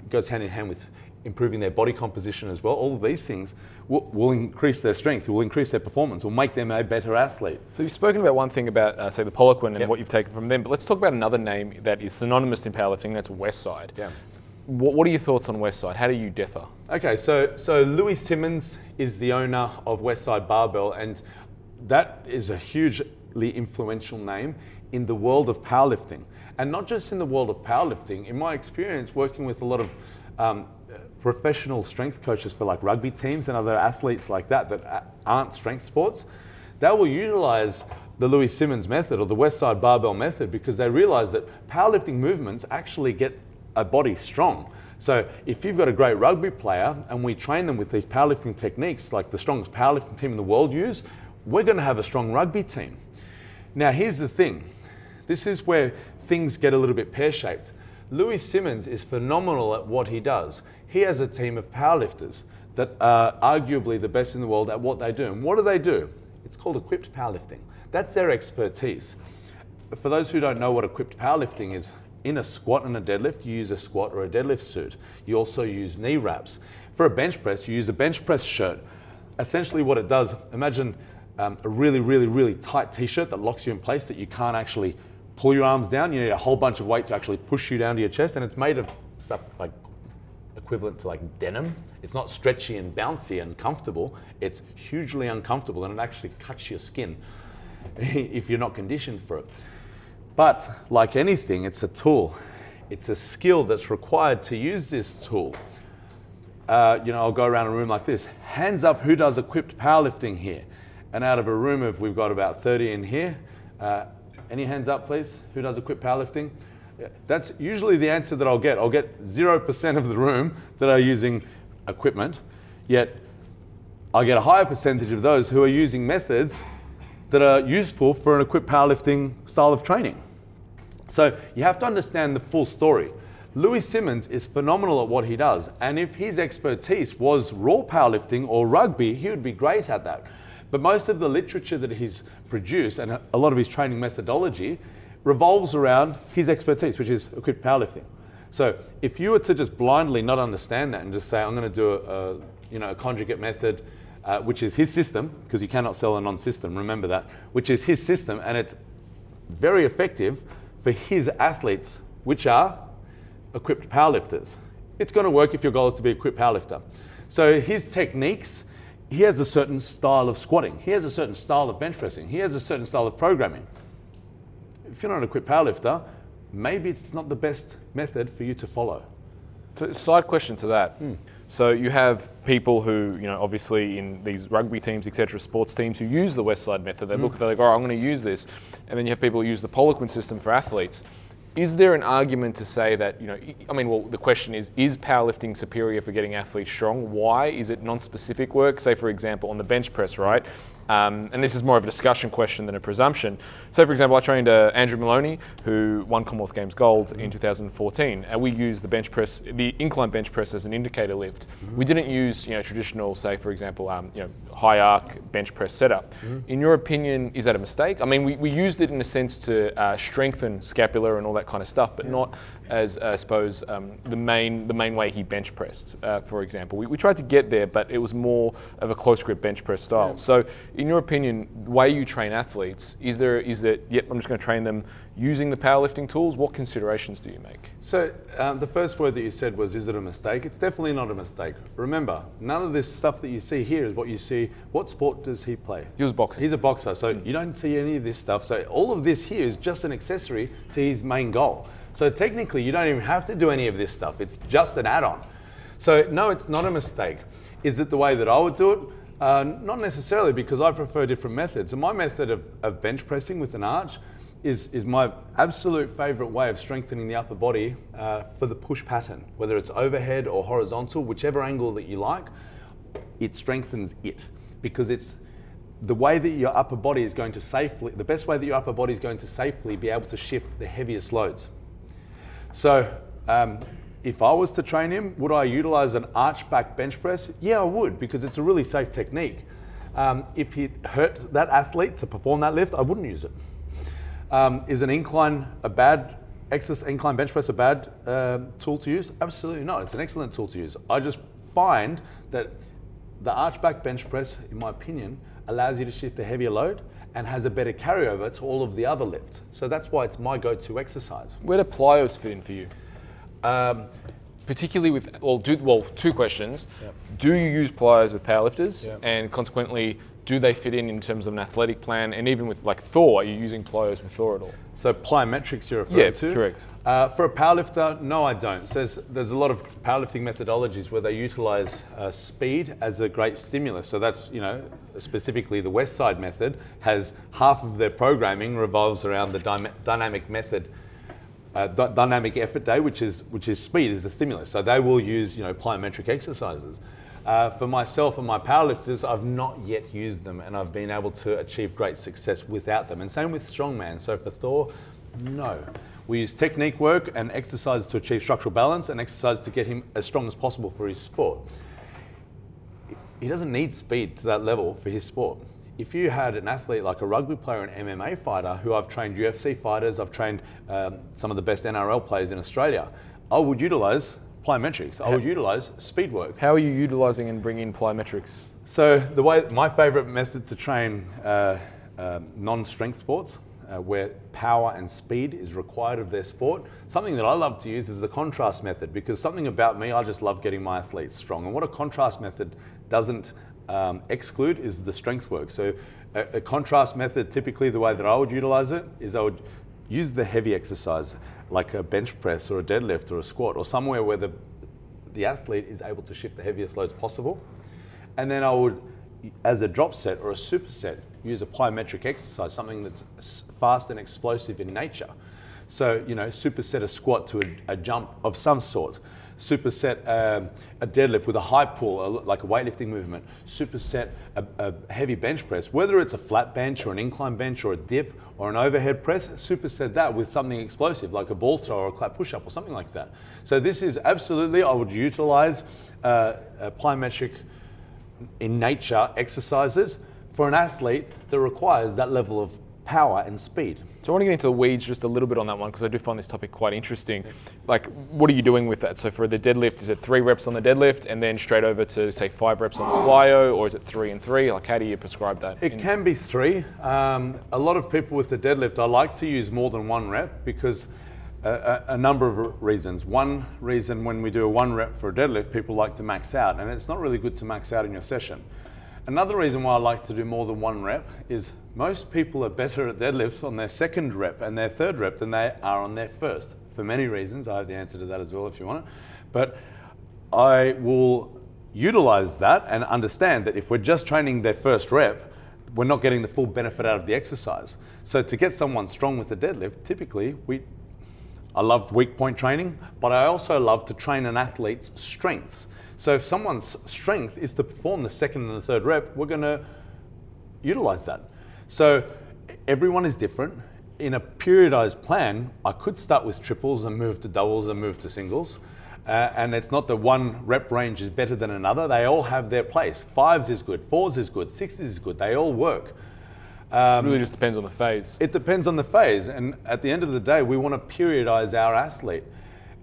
goes hand in hand with improving their body composition as well. All of these things will, will increase their strength, will increase their performance, will make them a better athlete. So you've spoken about one thing about, uh, say, the Poliquin and yep. what you've taken from them, but let's talk about another name that is synonymous in powerlifting. That's Westside. Yeah. What, what are your thoughts on Westside? How do you differ? Okay, so so Louie Simmons is the owner of Westside Barbell, and that is a hugely influential name in the world of powerlifting, and not just in the world of powerlifting. In my experience, working with a lot of um, professional strength coaches for like rugby teams and other athletes like that that aren't strength sports, they will utilize the Louie Simmons method or the Westside Barbell method because they realize that powerlifting movements actually get a body strong. So if you've got a great rugby player and we train them with these powerlifting techniques like the strongest powerlifting team in the world use, we're going to have a strong rugby team. Now here's the thing. This is where things get a little bit pear-shaped. Louie Simmons is phenomenal at what he does. He has a team of powerlifters that are arguably the best in the world at what they do. And what do they do? It's called equipped powerlifting. That's their expertise. For those who don't know what equipped powerlifting is, in a squat and a deadlift, you use a squat or a deadlift suit. You also use knee wraps. For a bench press, you use a bench press shirt. Essentially, what it does, imagine um, a really, really, really tight t shirt that locks you in place that you can't actually pull your arms down. You need a whole bunch of weight to actually push you down to your chest, and it's made of stuff like equivalent to like denim. It's not stretchy and bouncy and comfortable. It's hugely uncomfortable and it actually cuts your skin [laughs] if you're not conditioned for it. But like anything, it's a tool. It's a skill that's required to use this tool. Uh, you know, I'll go around a room like this. Hands up, who does equipped powerlifting here? And out of a room of, we've got about 30 in here. Uh, any hands up, please? Who does equipped powerlifting? That's usually the answer that I'll get. I'll get 0% of the room that are using equipment, yet I get a higher percentage of those who are using methods that are useful for an equipped powerlifting style of training. So you have to understand the full story. Louie Simmons is phenomenal at what he does, and if his expertise was raw powerlifting or rugby, he would be great at that. But most of the literature that he's produced and a lot of his training methodology revolves around his expertise, which is equipped powerlifting. So if you were to just blindly not understand that and just say, I'm going to do a, a you know, a conjugate method, uh, which is his system, because you cannot sell a non-system, remember that, which is his system, and it's very effective for his athletes, which are equipped powerlifters. It's going to work if your goal is to be a equipped powerlifter. So his techniques, he has a certain style of squatting. He has a certain style of bench pressing. He has a certain style of programming if you're not an equipped powerlifter, maybe it's not the best method for you to follow. So, side question to that. Hmm. So you have people who, you know, obviously in these rugby teams, etc., sports teams who use the Westside method. They hmm. look, they're like, oh, I'm going to use this, and then you have people who use the Poliquin system for athletes. Is there an argument to say that, you know, I mean, well, the question is, is powerlifting superior for getting athletes strong? Why is it non-specific work? Say, for example, on the bench press, right? Um, and this is more of a discussion question than a presumption. So, for example, I trained uh, Andrew Moloney, who won Commonwealth Games gold in 2014, and we used the bench press, the incline bench press, as an indicator lift. We didn't use, you know, traditional, say, for example, um, you know, high arc bench press setup. In your opinion, is that a mistake? I mean, we, we used it in a sense to uh, strengthen scapula and all that kind of stuff, but not as uh, I suppose um, the main the main way he bench pressed, uh, for example. We, we tried to get there, but it was more of a close grip bench press style. So, in your opinion, the way you train athletes, is there is that yep, I'm just going to train them using the powerlifting tools? What considerations do you make? So um, the first word that you said was, "Is it a mistake?" It's definitely not a mistake. Remember, none of this stuff that you see here is what you see. What sport does he play? He was boxing. He's a boxer, so you don't see any of this stuff. So all of this here is just an accessory to his main goal. So technically, you don't even have to do any of this stuff. It's just an add-on. So no, it's not a mistake. Is it the way that I would do it? Uh, not necessarily, because I prefer different methods. And my method of, of bench pressing with an arch is, is my absolute favorite way of strengthening the upper body uh, for the push pattern, whether it's overhead or horizontal, whichever angle that you like, it strengthens it because it's the way that your upper body is going to safely, the best way that your upper body is going to safely be able to shift the heaviest loads. So, um, if I was to train him, would I utilize an arch back bench press? Yeah, I would because it's a really safe technique. Um, if it hurt that athlete to perform that lift, I wouldn't use it. Um, is an incline a bad excess incline bench press a bad uh, tool to use? Absolutely not. It's an excellent tool to use. I just find that the arch back bench press, in my opinion, allows you to shift a heavier load and has a better carryover to all of the other lifts. So that's why it's my go-to exercise. Where do plyos fit in for you? Um, Particularly with well, do, well, two questions. Do you use plyos with powerlifters, Yep. and consequently, do they fit in in terms of an athletic plan? And even with like Thor, are you using plyos with Thor at all? So plyometrics you're referring Yeah, to? correct. Uh, for a powerlifter, no, I don't. So there's, there's a lot of powerlifting methodologies where they utilize uh, speed as a great stimulus. So that's, you know, specifically the Westside method has half of their programming revolves around the dyma- dynamic method, uh, dy- dynamic effort day, which is which is speed is the stimulus. So they will use, you know, plyometric exercises. Uh, for myself and my powerlifters, I've not yet used them, and I've been able to achieve great success without them. And same with strongman. So for Thor, no. We use technique work and exercises to achieve structural balance, and exercise to get him as strong as possible for his sport. He doesn't need speed to that level for his sport. If you had an athlete like a rugby player, an MMA fighter, who I've trained UFC fighters, I've trained um, some of the best NRL players in Australia, I would utilize plyometrics. I would utilize speed work. How are you utilizing and bringing in plyometrics? So the way my favourite method to train uh, um non-strength sports, uh, where power and speed is required of their sport, something that I love to use is the contrast method because something about me, I just love getting my athletes strong. And what a contrast method doesn't um, exclude is the strength work. So a, a contrast method, typically the way that I would utilize it is I would use the heavy exercise like a bench press or a deadlift or a squat or somewhere where the the athlete is able to shift the heaviest loads possible. And then I would, as a drop set or a superset, use a plyometric exercise, something that's fast and explosive in nature. So, you know, superset a squat to a, a jump of some sort. Superset um, a deadlift with a high pull, a- like a weightlifting movement. Superset a, a heavy bench press, whether it's a flat bench or an incline bench or a dip or an overhead press. Superset that with something explosive, like a ball throw or a clap push up or something like that. So this is absolutely, I would utilize uh, a plyometric in nature exercises for an athlete that requires that level of power and speed. So I want to get into the weeds just a little bit on that one because I do find this topic quite interesting. Like, what are you doing with that? So for the deadlift, is it three reps on the deadlift and then straight over to say five reps on the plyo, or is it three and three? Like, how do you prescribe that? It in- can be three. Um, a lot of people with the deadlift, I like to use more than one rep because a, a, a number of reasons. One reason when we do a one rep for a deadlift, people like to max out, and it's not really good to max out in your session. Another reason why I like to do more than one rep is most people are better at deadlifts on their second rep and their third rep than they are on their first. For many reasons, I have the answer to that as well if you want it. But I will utilize that and understand that if we're just training their first rep, we're not getting the full benefit out of the exercise. So to get someone strong with the deadlift, typically we I love weak point training, but I also love to train an athlete's strengths. So if someone's strength is to perform the second and the third rep, we're going to utilize that. So everyone is different. In a periodized plan, I could start with triples and move to doubles and move to singles. Uh, and it's not that one rep range is better than another. They all have their place. Fives is good, fours is good, sixes is good. They all work. Um, it really just depends on the phase. It depends on the phase. And at the end of the day, we want to periodize our athlete.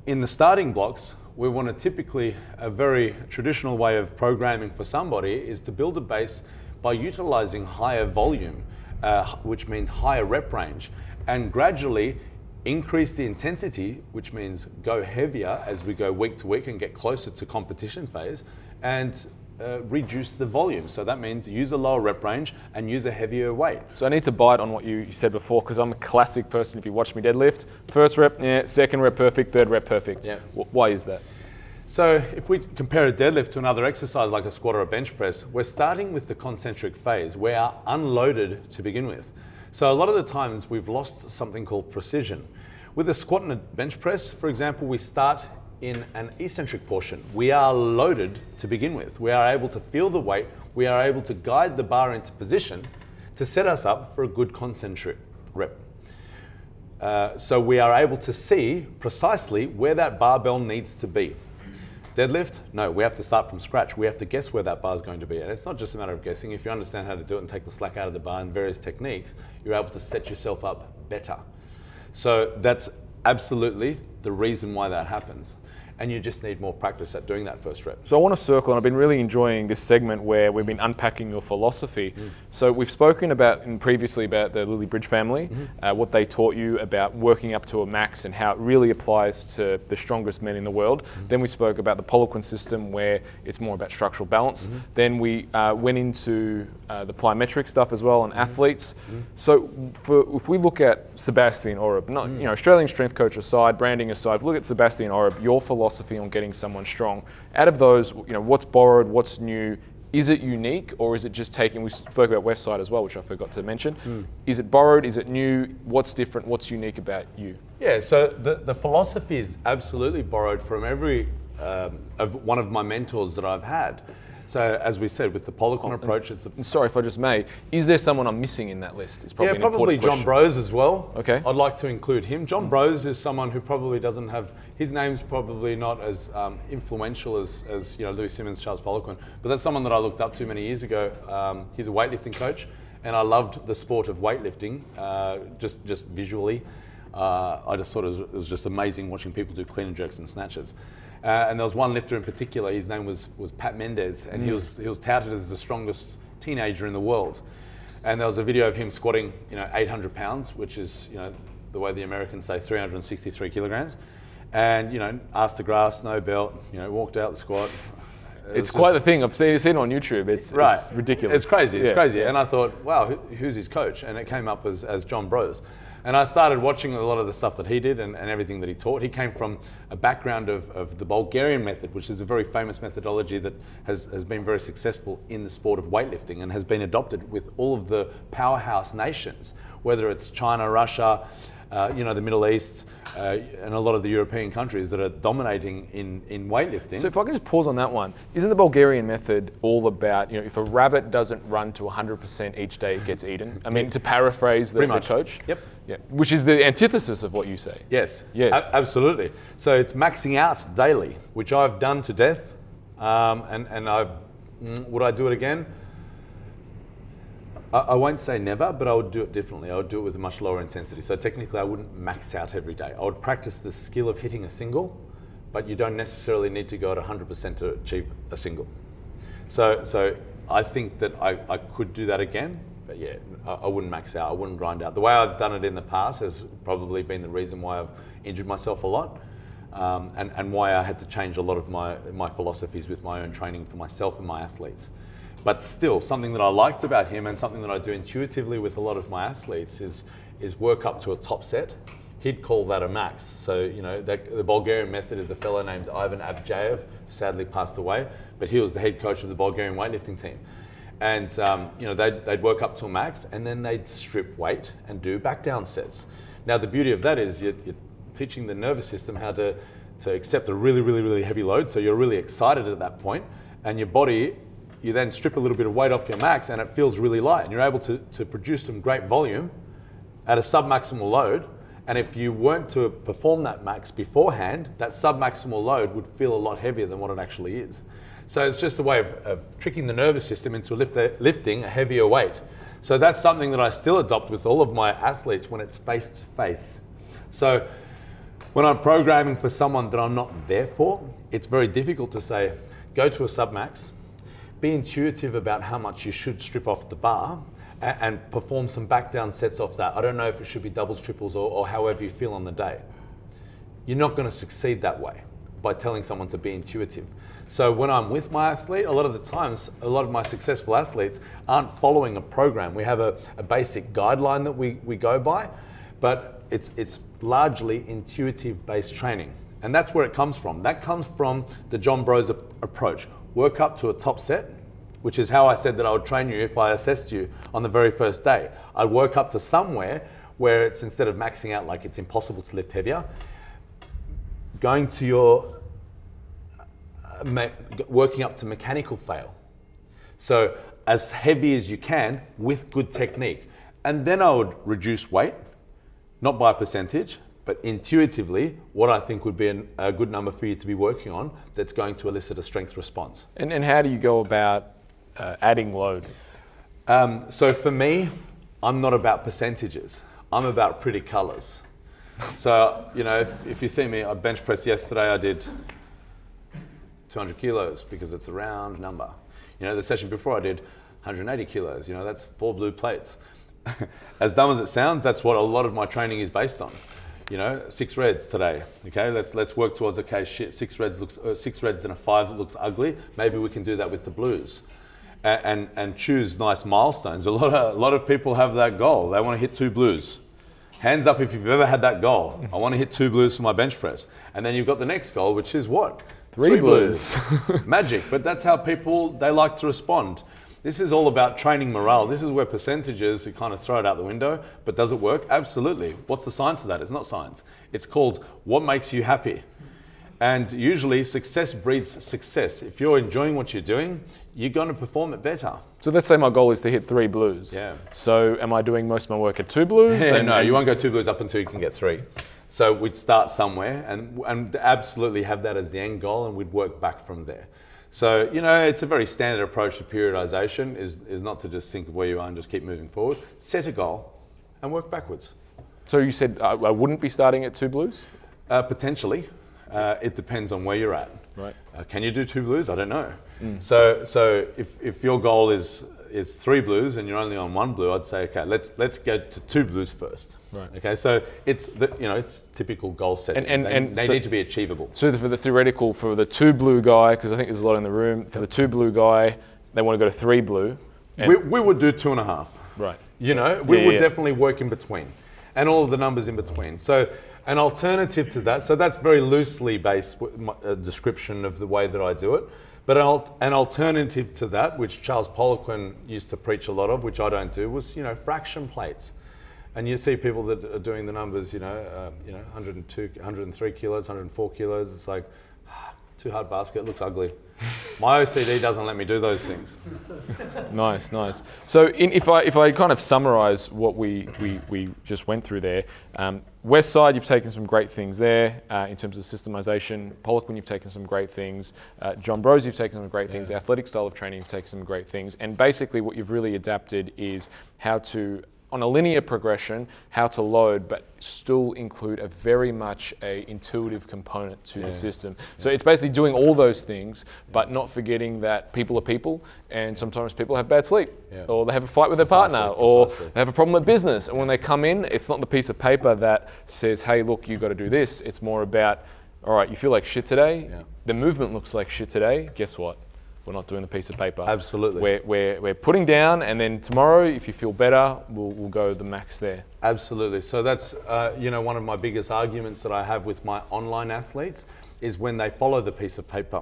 In the starting blocks, we want to typically, a very traditional way of programming for somebody is to build a base by utilizing higher volume, uh, which means higher rep range, and gradually increase the intensity, which means go heavier as we go week to week and get closer to competition phase, and uh, reduce the volume. So that means use a lower rep range and use a heavier weight. So I need to bite on what you said before because I'm a classic person. If you watch me deadlift, first rep, yeah, second rep perfect, third rep perfect. Yeah. Why is that? So if we compare a deadlift to another exercise like a squat or a bench press, we're starting with the concentric phase. We are unloaded to begin with. So a lot of the times we've lost something called precision. With a squat and a bench press, for example, we start in an eccentric portion. We are loaded to begin with. We are able to feel the weight. We are able to guide the bar into position to set us up for a good concentric rep. Uh, so we are able to see precisely where that barbell needs to be. Deadlift? No, we have to start from scratch. We have to guess where that bar is going to be. And it's not just a matter of guessing. If you understand how to do it and take the slack out of the bar and various techniques, you're able to set yourself up better. So that's absolutely the reason why that happens and you just need more practice at doing that first rep. So I want to circle, and I've been really enjoying this segment where we've been unpacking your philosophy. Mm. So we've spoken about and previously about the Lilliebridge family, mm-hmm. uh, what they taught you about working up to a max and how it really applies to the strongest men in the world. Mm-hmm. Then we spoke about the Poliquin system where it's more about structural balance. Mm-hmm. Then we uh, went into uh, the plyometric stuff as well and mm-hmm. athletes. Mm-hmm. So for, if we look at Sebastian Oreb, not mm. you know Australian strength coach aside, branding aside, look at Sebastian Oreb, your philosophy philosophy on getting someone strong. Out of those, you know, what's borrowed, what's new? Is it unique or is it just taking? We spoke about Westside as well, which I forgot to mention. Mm. Is it borrowed? Is it new? What's different? What's unique about you? Yeah, so the, the philosophy is absolutely borrowed from every um, of one of my mentors that I've had. So as we said, with the Poliquin oh, approach, it's the sorry if I just may. Is there someone I'm missing in that list? It's probably yeah, probably John Broz as well. Okay, I'd like to include him. John mm. Broz is someone who probably doesn't have his name's probably not as um, influential as, as you know Louie Simmons, Charles Poliquin, but that's someone that I looked up to many years ago. Um, he's a weightlifting coach, and I loved the sport of weightlifting, uh, just just visually. Uh, I just thought it was, it was just amazing watching people do clean and jerks and snatches. Uh, and there was one lifter in particular. His name was was Pat Mendes, and mm. he was he was touted as the strongest teenager in the world. And there was a video of him squatting, you know, 800 pounds, which is you know the way the Americans say 363 kilograms. And you know, asked to grass, no belt. You know, walked out the squat. It it's quite the thing. I've seen, seen it on YouTube. It's, right. it's ridiculous. It's crazy. It's yeah. crazy. And I thought, wow, who, who's his coach? And it came up as, as John Broz. And I started watching a lot of the stuff that he did and, and everything that he taught. He came from a background of, of the Bulgarian method, which is a very famous methodology that has, has been very successful in the sport of weightlifting and has been adopted with all of the powerhouse nations, whether it's China, Russia, uh, you know, the Middle East, uh, and a lot of the European countries that are dominating in, in weightlifting. So if I can just pause on that one, isn't the Bulgarian method all about, you know, if a rabbit doesn't run to 100% each day, it gets eaten? I mean, to paraphrase the, the coach? Yep. Yeah, which is the antithesis of what you say. Yes. Yes. A- absolutely. So it's maxing out daily, which I've done to death. Um, and and I, mm, would I do it again? I, I won't say never, but I would do it differently. I would do it with a much lower intensity. So technically, I wouldn't max out every day. I would practice the skill of hitting a single, but you don't necessarily need to go at 100% to achieve a single. So so I think that I, I could do that again, but yeah, I, I, wouldn't max out. I wouldn't grind out. The way I've done it in the past has probably been the reason why I've injured myself a lot, um, and and why I had to change a lot of my my philosophies with my own training for myself and my athletes. But still, something that I liked about him and something that I do intuitively with a lot of my athletes is, is work up to a top set. He'd call that a max. So, you know, that, the Bulgarian method is a fellow named Ivan Abadjiev, who sadly passed away, but he was the head coach of the Bulgarian weightlifting team. And, um, you know, they'd, they'd work up to a max and then they'd strip weight and do back down sets. Now, the beauty of that is you're, you're teaching the nervous system how to, to accept a really, really, really heavy load. So you're really excited at that point, and your body, you then strip a little bit of weight off your max, and it feels really light, and you're able to, to produce some great volume at a sub-maximal load. And if you weren't to perform that max beforehand, that sub-maximal load would feel a lot heavier than what it actually is. So it's just a way of, of tricking the nervous system into lift, lifting a heavier weight. So that's something that I still adopt with all of my athletes when it's face to face. So when I'm programming for someone that I'm not there for, it's very difficult to say, go to a submax, be intuitive about how much you should strip off the bar, and, and perform some back down sets off that. I don't know if it should be doubles, triples, or, or however you feel on the day. You're not going to succeed that way by telling someone to be intuitive. So when I'm with my athlete, a lot of the times, a lot of my successful athletes aren't following a program. We have a, a basic guideline that we, we go by, but it's, it's largely intuitive based training. And that's where it comes from. That comes from the John Broz approach. Work up to a top set, which is how I said that I would train you if I assessed you on the very first day. I'd work up to somewhere where it's instead of maxing out like it's impossible to lift heavier, going to your uh, working up to mechanical fail. So as heavy as you can with good technique. And then I would reduce weight not by a percentage, but intuitively, what I think would be an, a good number for you to be working on that's going to elicit a strength response. And, and how do you go about uh, adding load? Um, so for me, I'm not about percentages. I'm about pretty colors. So, you know, if, if you see me, I bench press yesterday, I did 200 kilos because it's a round number. You know, the session before I did 180 kilos, you know, that's four blue plates. [laughs] as dumb as it sounds, that's what a lot of my training is based on. You know, six reds today. Okay, let's let's work towards okay. Shit, six reds looks uh, six reds and a five looks ugly. Maybe we can do that with the blues, and, and and, choose nice milestones. A lot of a lot of people have that goal. They want to hit two blues. Hands up if you've ever had that goal. I want to hit two blues for my bench press, and then you've got the next goal, which is what three, three blues. blues. [laughs] Magic, but that's how people they like to respond. This is all about training morale. This is where percentages, you kind of throw it out the window, but does it work? Absolutely. What's the science of that? It's not science. It's called what makes you happy. And usually success breeds success. If you're enjoying what you're doing, you're going to perform it better. So let's say my goal is to hit three blues. Yeah. So am I doing most of my work at two blues? Yeah, no, you won't go two blues up until you can get three. So we'd start somewhere and, and absolutely have that as the end goal and we'd work back from there. So, you know, it's a very standard approach to periodization is, is not to just think of where you are and just keep moving forward. Set a goal and work backwards. So you said I, I wouldn't be starting at two blues? Uh, potentially. Uh, it depends on where you're at. Right. Uh, can you do two blues? I don't know. Mm. So, so if, if your goal is is three blues and you're only on one blue, I'd say okay, let's let's get to two blues first. Right. Okay. So it's the, you know it's typical goal setting. And, and, they, and they so need to be achievable. So for the theoretical, for the two blue guy, because I think there's a lot in the room. For the two blue guy, they want to go to three blue. We, we would do two and a half. Right. You so, know, we yeah, would yeah. definitely work in between, and all of the numbers in between. So an alternative to that, so that's very loosely based uh, description of the way that I do it. But an alternative to that, which Charles Poliquin used to preach a lot of, which I don't do, was you know fraction plates. And you see people that are doing the numbers, you know, uh, you know, 102, 103 kilos, 104 kilos. It's like too hard basket, looks ugly. [laughs] My OCD doesn't let me do those things. [laughs] nice, nice. So in, if I if I kind of summarise what we, we we just went through there, um, Westside you've taken some great things there uh, in terms of systemization. Poliquin you've taken some great things. Uh, John Broz you've taken some great things. The athletic style of training you've taken some great things. And basically what you've really adapted is how to on a linear progression how to load, but still include a very much a intuitive component to yeah. the system. So yeah. it's basically doing all those things, but not forgetting that people are people, and sometimes people have bad sleep, yeah. or they have a fight with their precisely, partner, or precisely. they have a problem with business. And when they come in, it's not the piece of paper that says, "Hey, look, you've got to do this." It's more about, "All right, you feel like shit today. The movement looks like shit today. Guess what? We're not doing the piece of paper. Absolutely. We're, we're, we're putting down, and then tomorrow, if you feel better, we'll, we'll go the max there. Absolutely. So that's uh, you know one of my biggest arguments that I have with my online athletes is when they follow the piece of paper,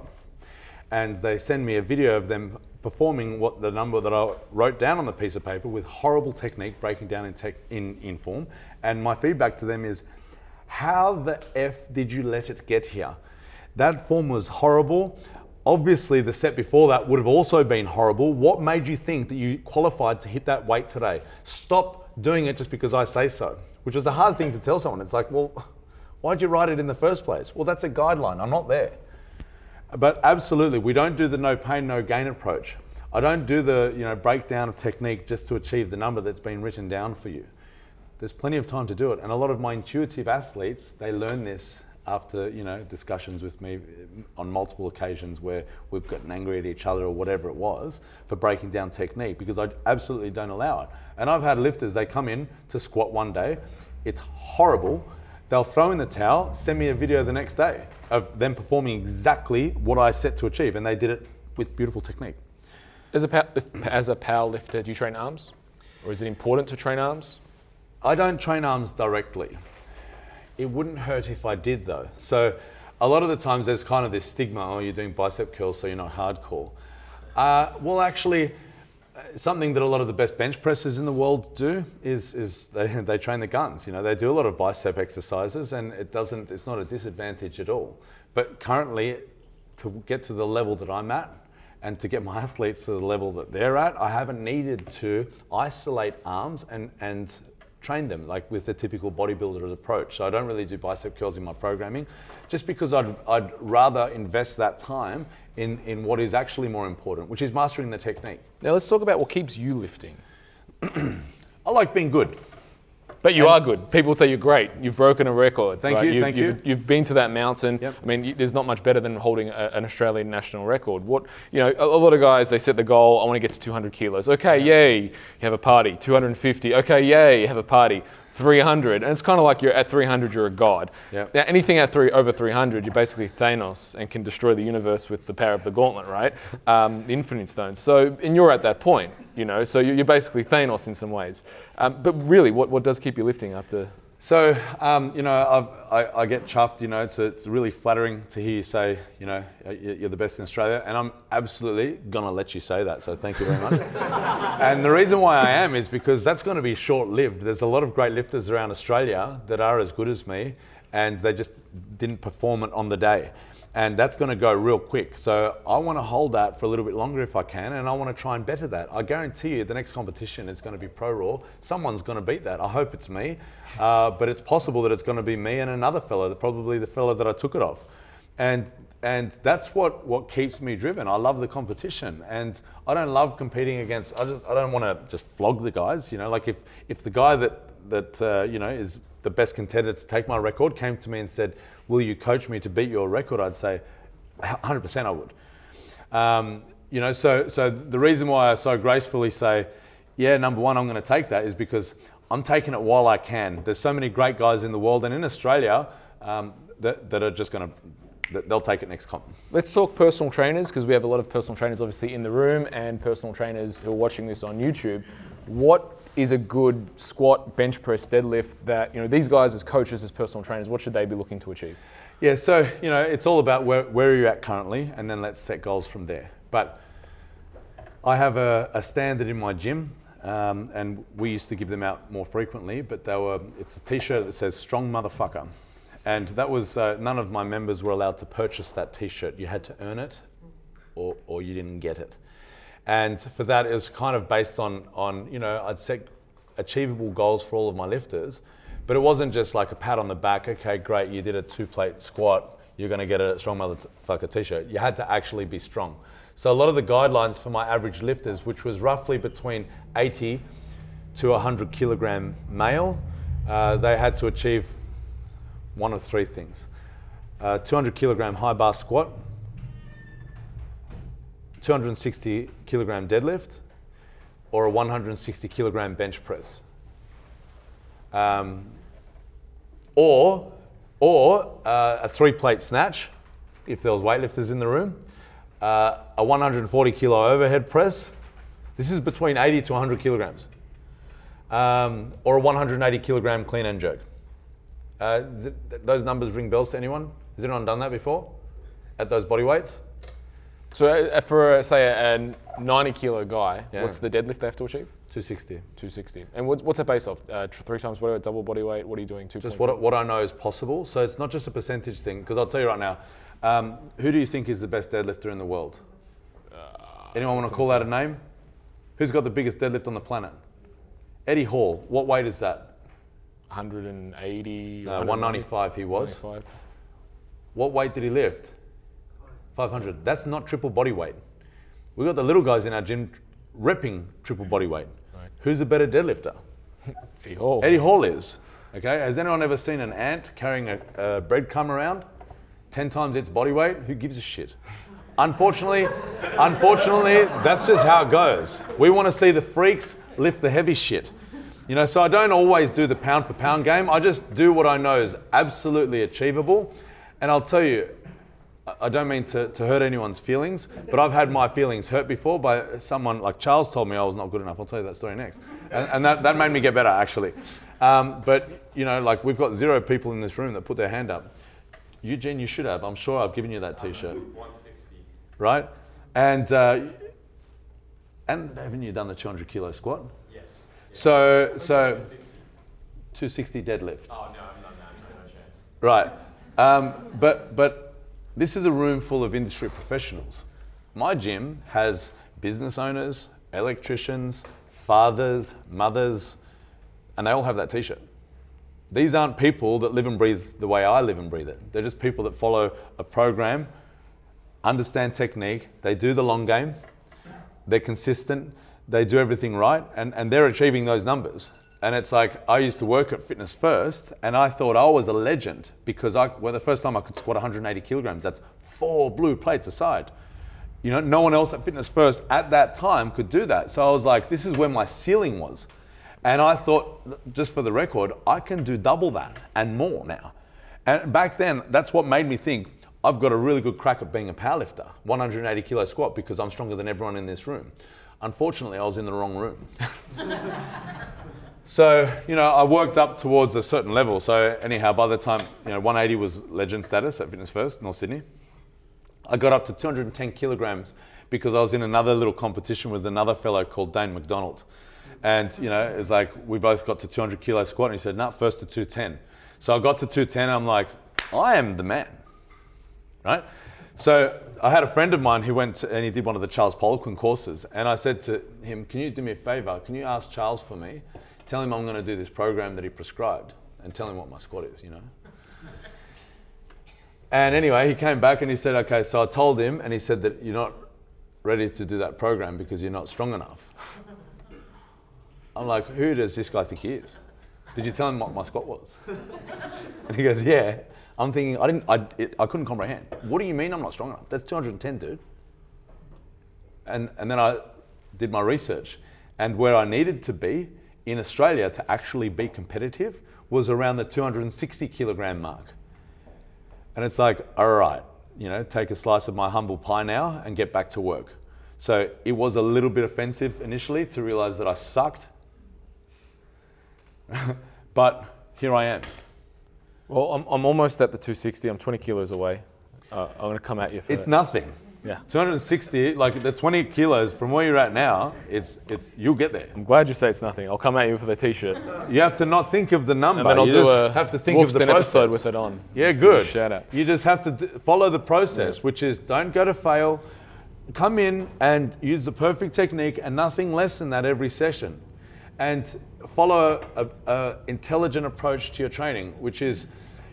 and they send me a video of them performing what the number that I wrote down on the piece of paper with horrible technique, breaking down in tech in, in form, and my feedback to them is, how the f did you let it get here? That form was horrible. Obviously, the set before that would have also been horrible. What made you think that you qualified to hit that weight today? Stop doing it just because I say so, which is a hard thing to tell someone. It's like, well, why'd you write it in the first place? Well, that's a guideline. I'm not there. But absolutely, we don't do the no pain, no gain approach. I don't do the you know breakdown of technique just to achieve the number that's been written down for you. There's plenty of time to do it, and a lot of my intuitive athletes they learn this after you know discussions with me eh, on multiple occasions where we've gotten angry at each other or whatever it was for breaking down technique because I absolutely don't allow it. And I've had lifters they come in to squat one day, it's horrible. They'll throw in the towel, send me a video the next day of them performing exactly what I set to achieve, and they did it with beautiful technique. As a, pow- as a power lifter, do you train arms? Or is it important to train arms? I don't train arms directly. It wouldn't hurt if I did though. So a lot of the times there's kind of this stigma, oh, you're doing bicep curls, so you're not hardcore. Uh, well, actually, uh, something that a lot of the best bench pressers in the world do is, is they, [laughs] they train the guns. You know, they do a lot of bicep exercises, and it doesn't. It's not a disadvantage at all. But currently, to get to the level that I'm at, and to get my [laughs] athletes to the level that they're at, I haven't needed to isolate arms and and train them like with the typical bodybuilder's approach. So I don't really do bicep curls in my programming, just because I'd, I'd rather invest that time in, in what is actually more important, which is mastering the technique. Now let's talk about what keeps you lifting. [clears throat] I like being good. But you are good. People say you're great. You've broken a record. Thank right? you, You've, thank you've, you. You've been to that mountain. Yep. I mean, there's not much better than holding a, an Australian national record. What you know, a, a lot of guys they set the goal. I want to get to 200 kilos. Okay, yay, you have a party. 250. Okay, yay, you have a party. 300, and it's kind of like you're at 300, you're a god. Yep. Now, anything at three over 300, you're basically Thanos and can destroy the universe with the power of the gauntlet, right? [laughs] Um, the Infinity Stones. So, and you're at that point, you know. So you're you're basically Thanos in some ways. Um, but really, what, what does keep you lifting after? So, um, you know, I've, I, I get chuffed, you know, it's, it's really flattering to hear you say, you know, you- you're the best in Australia. And I'm absolutely going to let you say that. So thank you very much. [laughs] and the reason why I am is because that's going to be short lived. There's a lot of great lifters around Australia that are as good as me, and they just didn't perform it on the day. And that's going to go real quick. So I want to hold that for a little bit longer if I can, and I want to try and better that. I guarantee you the next competition is going to be Pro Raw. Someone's going to beat that. I hope it's me, uh, but it's possible that it's going to be me and another fellow, probably the fellow that I took it off. And and that's what, what keeps me driven. I love the competition, and I don't love competing against. I, just, I don't want to just flog the guys. You know, like if if the guy that that uh, you know is the best contender to take my record came to me and said, "Will you coach me to beat your record?" I'd say, "100% I would." Um, you know, so so the reason why I so gracefully say, "Yeah, number one, I'm going to take that," is because I'm taking it while I can. There's so many great guys in the world and in Australia um, that that are just going to they'll take it next comp. Let's talk personal trainers because we have a lot of personal trainers obviously in the room and personal trainers who are watching this on YouTube. What is a good squat, bench press, deadlift that you know these guys as coaches, as personal trainers, what should they be looking to achieve? Yeah, so you know, it's all about where, where are you at currently, and then let's set goals from there. But I have a, a standard in my gym, um, and we used to give them out more frequently. But they were it's a T-shirt that says "Strong Motherfucker," and that was uh, none of my members were allowed to purchase that T-shirt. You had to earn it, or or you didn't get it. And for that, it was kind of based on on you know I'd set achievable goals for all of my lifters, but it wasn't just like a pat on the back. Okay, great, you did a two-plate squat. You're going to get a strong motherfucker t-shirt. You had to actually be strong. So a lot of the guidelines for my average lifters, which was roughly between 80 to 100 kilogram male, uh, they had to achieve one of three things: uh, 200 kilogram high bar squat, 260 kilogram deadlift, or a 160 kilogram bench press. Um, or or uh, a three plate snatch, if there was weightlifters in the room, uh, a 140 kilo overhead press. This is between 80 to 100 kilograms. Um, or a 180 kilogram clean and jerk. Uh, th- th- those numbers ring bells to anyone? Has anyone done that before? At those body weights? So uh, for uh, say a, a 90 kilo guy, Yeah. what's the deadlift they have to achieve? 260. 260. And what's, what's that based off? Uh, three times body weight, double body weight. What are you doing? Two. Just what, what I know is possible. So it's not just a percentage thing, because I'll tell you right now, um, who do you think is the best deadlifter in the world? Anyone want to call out a name? Who's got the biggest deadlift on the planet? Eddie Hall. What weight is that? 180. Uh, 195 he was. 195. What weight did he lift? 500. That's not triple body weight. We've got the little guys in our gym repping triple body weight. Right. Who's a better deadlifter? [laughs] Eddie Hall. Eddie Hall is. Okay. Has anyone ever seen an ant carrying a, a breadcrumb around? 10 times its body weight? Who gives a shit? Unfortunately, [laughs] unfortunately, that's just how it goes. We want to see the freaks lift the heavy shit. You know, so I don't always do the pound for pound game. I just do what I know is absolutely achievable. And I'll tell you, I- don't mean to, to hurt anyone's feelings, but I've had my feelings hurt before by someone like Charles told me I was not good enough. I'll tell you that story next. And, and that, that made me get better, actually. Um, but, you know, like we've got zero people in this room that put their hand up. Eugene, you should have. I'm sure I've given you that t shirt. 160. Right? And, uh, and haven't you done the 200 kilo squat? Yes. So, so 260. 260 deadlift. Oh, no, no, no, no, no chance. Right. Um, but, but this is a room full of industry professionals. My gym has business owners, electricians, fathers, mothers, and they all have that t shirt. These aren't people that live and breathe the way I live and breathe it. They're just people that follow a program, understand technique, they do the long game, they're consistent, they do everything right, and, and they're achieving those numbers. And it's like I used to work at Fitness First, and I thought I was a legend because I, well, the first time I could squat 180 kilograms, that's four blue plates aside. You know, no one else at Fitness First at that time could do that. So I was like, this is where my ceiling was. And I thought, just for the record, I can do double that and more now. And back then, that's what made me think I've got a really good crack at being a powerlifter, 180 kilo squat, because I'm stronger than everyone in this room. Unfortunately, I was in the wrong room. [laughs] so, you know, I worked up towards a certain level. So, anyhow, by the time, you know, 180 was legend status at Fitness First, North Sydney. I got up to 210 kilograms because I was in another little competition with another fellow called Dane McDonald. And, you know, it's like we both got to 200 kilo squat and he said, no, first to 210. So I got to 210 I'm like, I am the man, right? So I had a friend of mine who went to, and he did one of the Charles Poliquin courses. And I said to him, can you do me a favor? Can you ask Charles for me? Tell him I'm going to do this program that he prescribed and tell him what my squat is, you know? And anyway, he came back and he said, okay, so I told him, and he said that you're not ready to do that program because you're not strong enough. I'm like, who does this guy think he is? Did you tell him what my squat was? [laughs] and he goes, yeah. I'm thinking, I didn't, I, it, I couldn't comprehend. What do you mean I'm not strong enough? That's 210, dude. And, and then I did my research, and where I needed to be in Australia to actually be competitive was around the 260 kilogram mark. And it's like, all right, you know, take a slice of my humble pie now and get back to work. So it was a little bit offensive initially to realize that I sucked. [laughs] but here I am. Well, I'm, I'm almost at the 260. I'm 20 kilos away. Uh, I'm going to come at you for It's it. nothing. Yeah. 260, like the 20 kilos from where you're at now, it's, it's, you'll get there. I'm glad you say it's nothing. I'll come at you for the t-shirt. You have to not think of the number. And then I'll you do just a have to think of the process. episode with it on. Yeah, good. Shout out. You just have to d- follow the process, which is don't go to fail. Come in and use the perfect technique and nothing less than that every session. And follow a, a intelligent approach to your training, which is,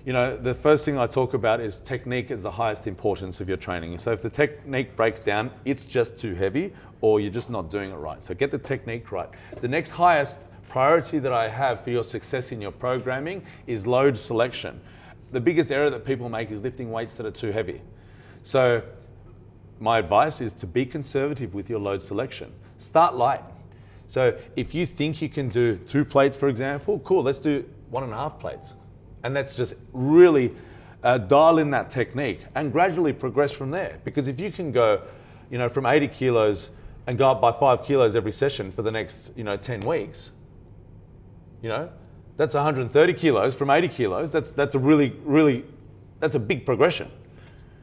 you know, the first thing I talk about is technique is the highest importance of your training. So if the technique breaks down, it's just too heavy or you're just not doing it right. So get the technique right. The next highest priority that I have for your success in your programming is load selection. The biggest error that people make is lifting weights that are too heavy. So my advice is to be conservative with your load selection. Start light. So if you think you can do two plates, for example, cool, let's do one and a half plates. And let's just really uh, dial in that technique, and gradually progress from there. Because if you can go, you know, from 80 kilos and go up by five kilos every session for the next, you know, 10 weeks, you know, that's 130 kilos from 80 kilos. That's that's a really, really, that's a big progression.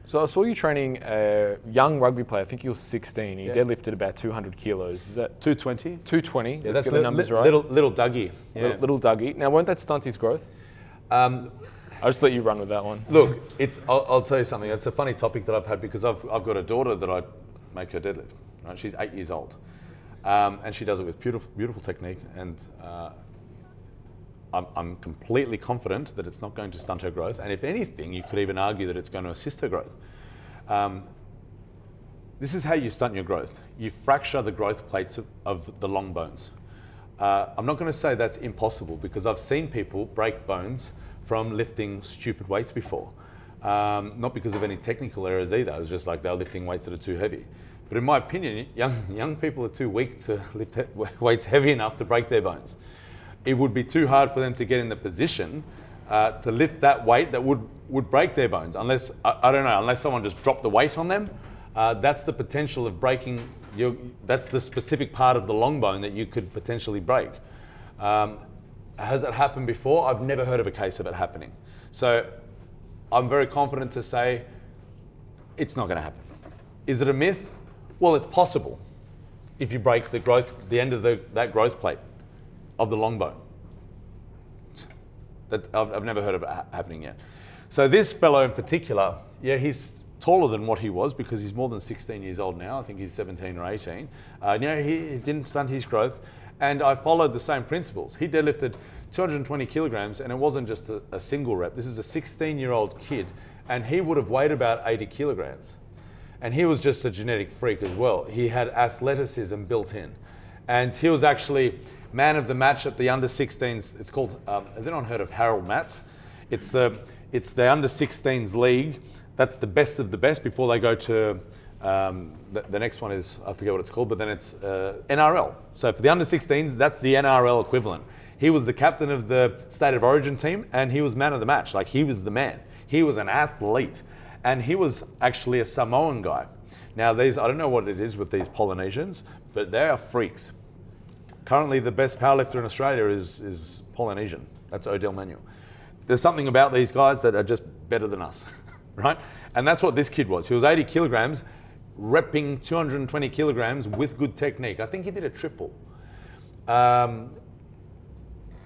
So I saw you training a young rugby player. I think he was 16. He deadlifted about 200 kilos. Is that 220. 220? Yeah, Let's that's get the numbers right. little little Dougie. Yeah. little, little Dougie. Now, won't that stunt his growth? Um, I'll just let you run with that one. Look, it's. I'll, I'll tell you something. It's a funny topic that I've had because I've, I've got a daughter that I make her deadlift. Right, she's eight years old, um, and she does it with beautiful, beautiful technique. And uh, I'm, I'm completely confident that it's not going to stunt her growth. And if anything, you could even argue that it's going to assist her growth. Um, this is how you stunt your growth. You fracture the growth plates of, of the long bones. Uh, I'm not going to say that's impossible because I've seen people break bones from lifting stupid weights before. Um, not because of any technical errors either. It's just like they're lifting weights that are too heavy. But in my opinion, young, young people are too weak to [laughs] lift he- [laughs] weights heavy enough to break their bones. It would be too hard for them to get in the position uh, to lift that weight that would, would break their bones, unless, I, I don't know, unless someone just dropped the weight on them. Uh, that's the potential of breaking, your, that's the specific part of the long bone that you could potentially break. Um, has it happened before? I've never heard of a case of it happening. So I'm very confident to say it's not going to happen. Is it a myth? Well, it's possible if you break the growth, the end of the, that growth plate of the long bone. That I've, I've never heard of it ha- happening yet. So this fellow in particular, yeah, he's taller than what he was because he's more than 16 years old now. I think he's 17 or 18. Uh, you know, he, he didn't stunt his growth, and I followed the same principles. He deadlifted 220 kilograms, and it wasn't just a, a single rep. This is a 16-year-old kid, and he would have weighed about 80 kilograms. And he was just a genetic freak as well. He had athleticism built in. And he was actually man of the match at the under 16s. It's called, um, has anyone heard of Harold Matthews? It's the, it's the under 16s league. That's the best of the best before they go to, um, the, the next one is, I forget what it's called, but then it's uh, NRL. So for the under 16s, that's the NRL equivalent. He was the captain of the state of origin team and he was man of the match. Like he was the man. He was an athlete and he was actually a Samoan guy. Now, these I don't know what it is with these Polynesians, but they are freaks. Currently, the best powerlifter in Australia is, is Polynesian. That's Odell Manuel. There's something about these guys that are just better than us, [laughs] right? And that's what this kid was. He was 80 kilograms, repping 220 kilograms with good technique. I think he did a triple. Um,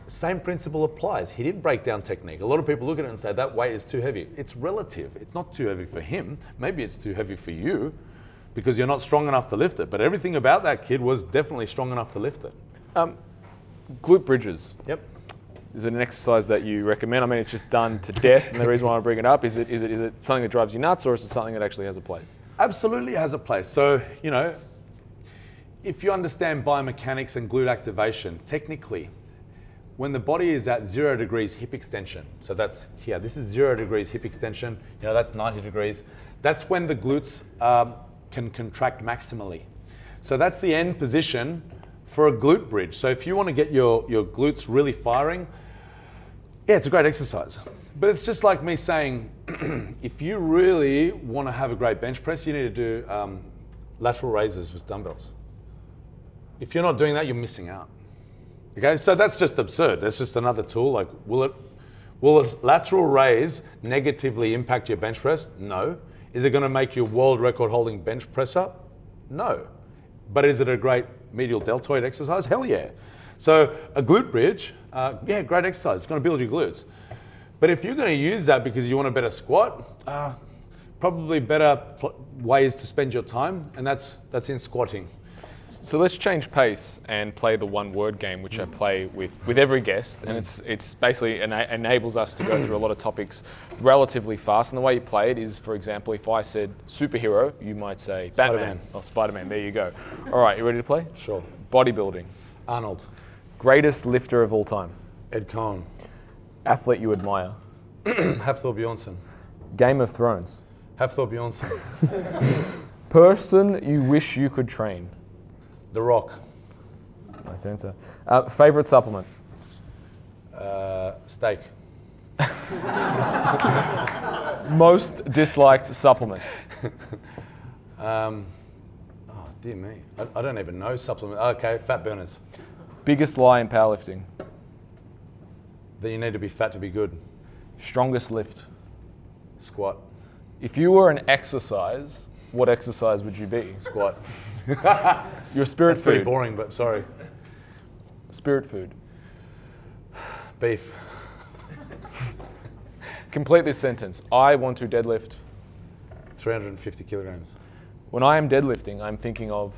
same principle applies. He didn't break down technique. A lot of people look at it and say that weight is too heavy. It's relative. It's not too heavy for him. Maybe it's too heavy for you because you're not strong enough to lift it. But everything about that kid was definitely strong enough to lift it. Um, glute bridges. Yep. Is it an exercise that you recommend? I mean, it's just done to death, and the reason why I bring it up is it is it is it something that drives you nuts, or is it something that actually has a place? Absolutely has a place. So, you know, if you understand biomechanics and glute activation, technically, when the body is at zero degrees hip extension, so that's here, this is zero degrees hip extension, you know, that's 90 degrees, that's when the glutes um, can contract maximally. So that's the end position for a glute bridge. So if you want to get your, your glutes really firing, yeah, it's a great exercise. But it's just like me saying, [clears throat] if you really want to have a great bench press, you need to do um, lateral raises with dumbbells. If you're not doing that, you're missing out. Okay, so that's just absurd. That's just another tool. Like, will it, will a lateral raise negatively impact your bench press? No. Is it going to make you world record holding bench presser? No. But is it a great medial deltoid exercise? Hell yeah. So a glute bridge, uh, yeah, great exercise. It's going to build your glutes. But if you're going to use that because you want a better squat, uh, probably better pl- ways to spend your time, and that's that's in squatting. So let's change pace and play the one word game, which I play with, with every guest. And it's, it's basically ena- enables us to go through a lot of topics relatively fast. And the way you play it is, for example, if I said superhero, you might say Batman Spider-Man. or Spider Man. There you go. All right, you ready to play? Sure. Bodybuilding. Arnold, Greatest lifter of all time. Ed Coan, Athlete you admire. [clears throat] Hafthor Bjornsson, Game of Thrones. Hafthor Bjornsson, [laughs] Person you wish you could train. The Rock, Nice answer. Uh, favorite supplement. uh, Steak, [laughs] Most disliked supplement. Um, oh dear me, I, I don't even know supplement. Okay, fat burners. Biggest lie in powerlifting. That you need to be fat to be good. Strongest lift. Squat. If you were an exercise, what exercise would you be? Squat. [laughs] Your spirit That's pretty food. boring, but sorry. Spirit food. Beef. Complete this sentence. I want to deadlift. 350 kilograms. When I am deadlifting, I'm thinking of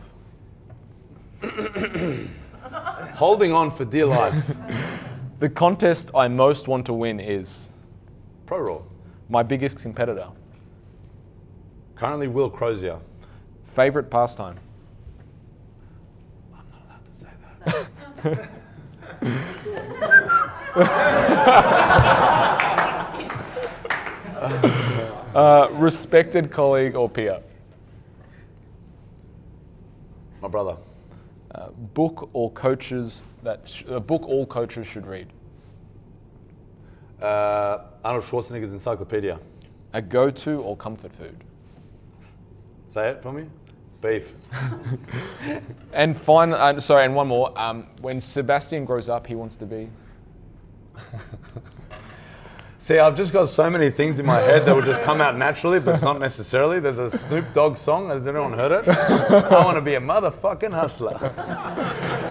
[coughs] Holding on for dear life. [laughs] the contest I most want to win is Pro Raw. my biggest competitor. Currently, Will Crozier. Favorite pastime. I'm not allowed to say that. [laughs] [laughs] Uh, respected colleague or peer. My brother. Uh, book or coaches that sh- a book all coaches should read. Uh, Arnold Schwarzenegger's Encyclopedia. A go-to or comfort food. Say it for me. Beef. [laughs] And fine, uh, sorry, and one more. Um, when Sebastian grows up, he wants to be. [laughs] See, I've just got so many things in my head that will just come out naturally, but it's not necessarily. There's a Snoop Dogg song. Has anyone heard it? I want to be a motherfucking hustler.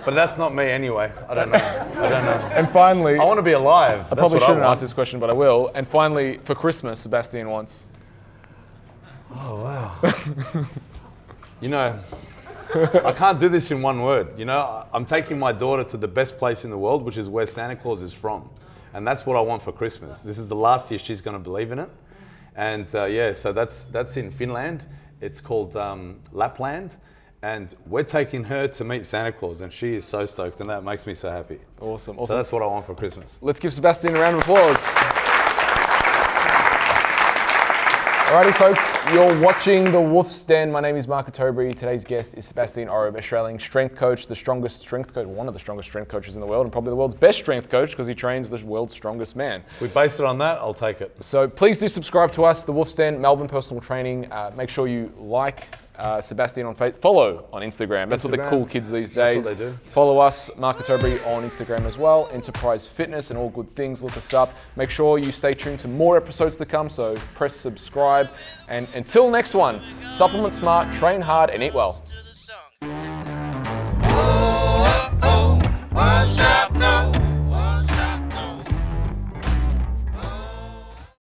But that's not me anyway. I don't know. I don't know. And finally, I want to be alive. I probably shouldn't ask this question, but I will. And finally, for Christmas, Sebastian wants. Oh wow. [laughs] you know, I can't do this in one word. You know, I'm taking my daughter to the best place in the world, which is where Santa Claus is from. And that's what I want for Christmas. This is the last year she's going to believe in it. And uh, yeah, so that's, that's in Finland. It's called um, Lapland. And we're taking her to meet Santa Claus, and she is so stoked, and that makes me so happy. Awesome, So awesome. that's what I want for Christmas. Let's give Sebastian a round of applause. Alrighty, folks, you're watching The Wolf's Den. My name is Mark Atobri. Today's guest is Sebastian Oreb, Australian strength coach, the strongest strength coach, one of the strongest strength coaches in the world, and probably the world's best strength coach because he trains the world's strongest man. We base it on that, I'll take it. So please do subscribe to us, The Wolf's Den, Melbourne Personal Training. Uh, make sure you like uh, Sebastian on Facebook, follow on Instagram. That's what the cool kids these That's days. what they do. Follow us, Mark Atobri, on Instagram as well. Enterprise Fitness and all good things. Look us up. Make sure you stay tuned to more episodes to come. So press subscribe. And until next one, supplement smart, train hard, and eat well.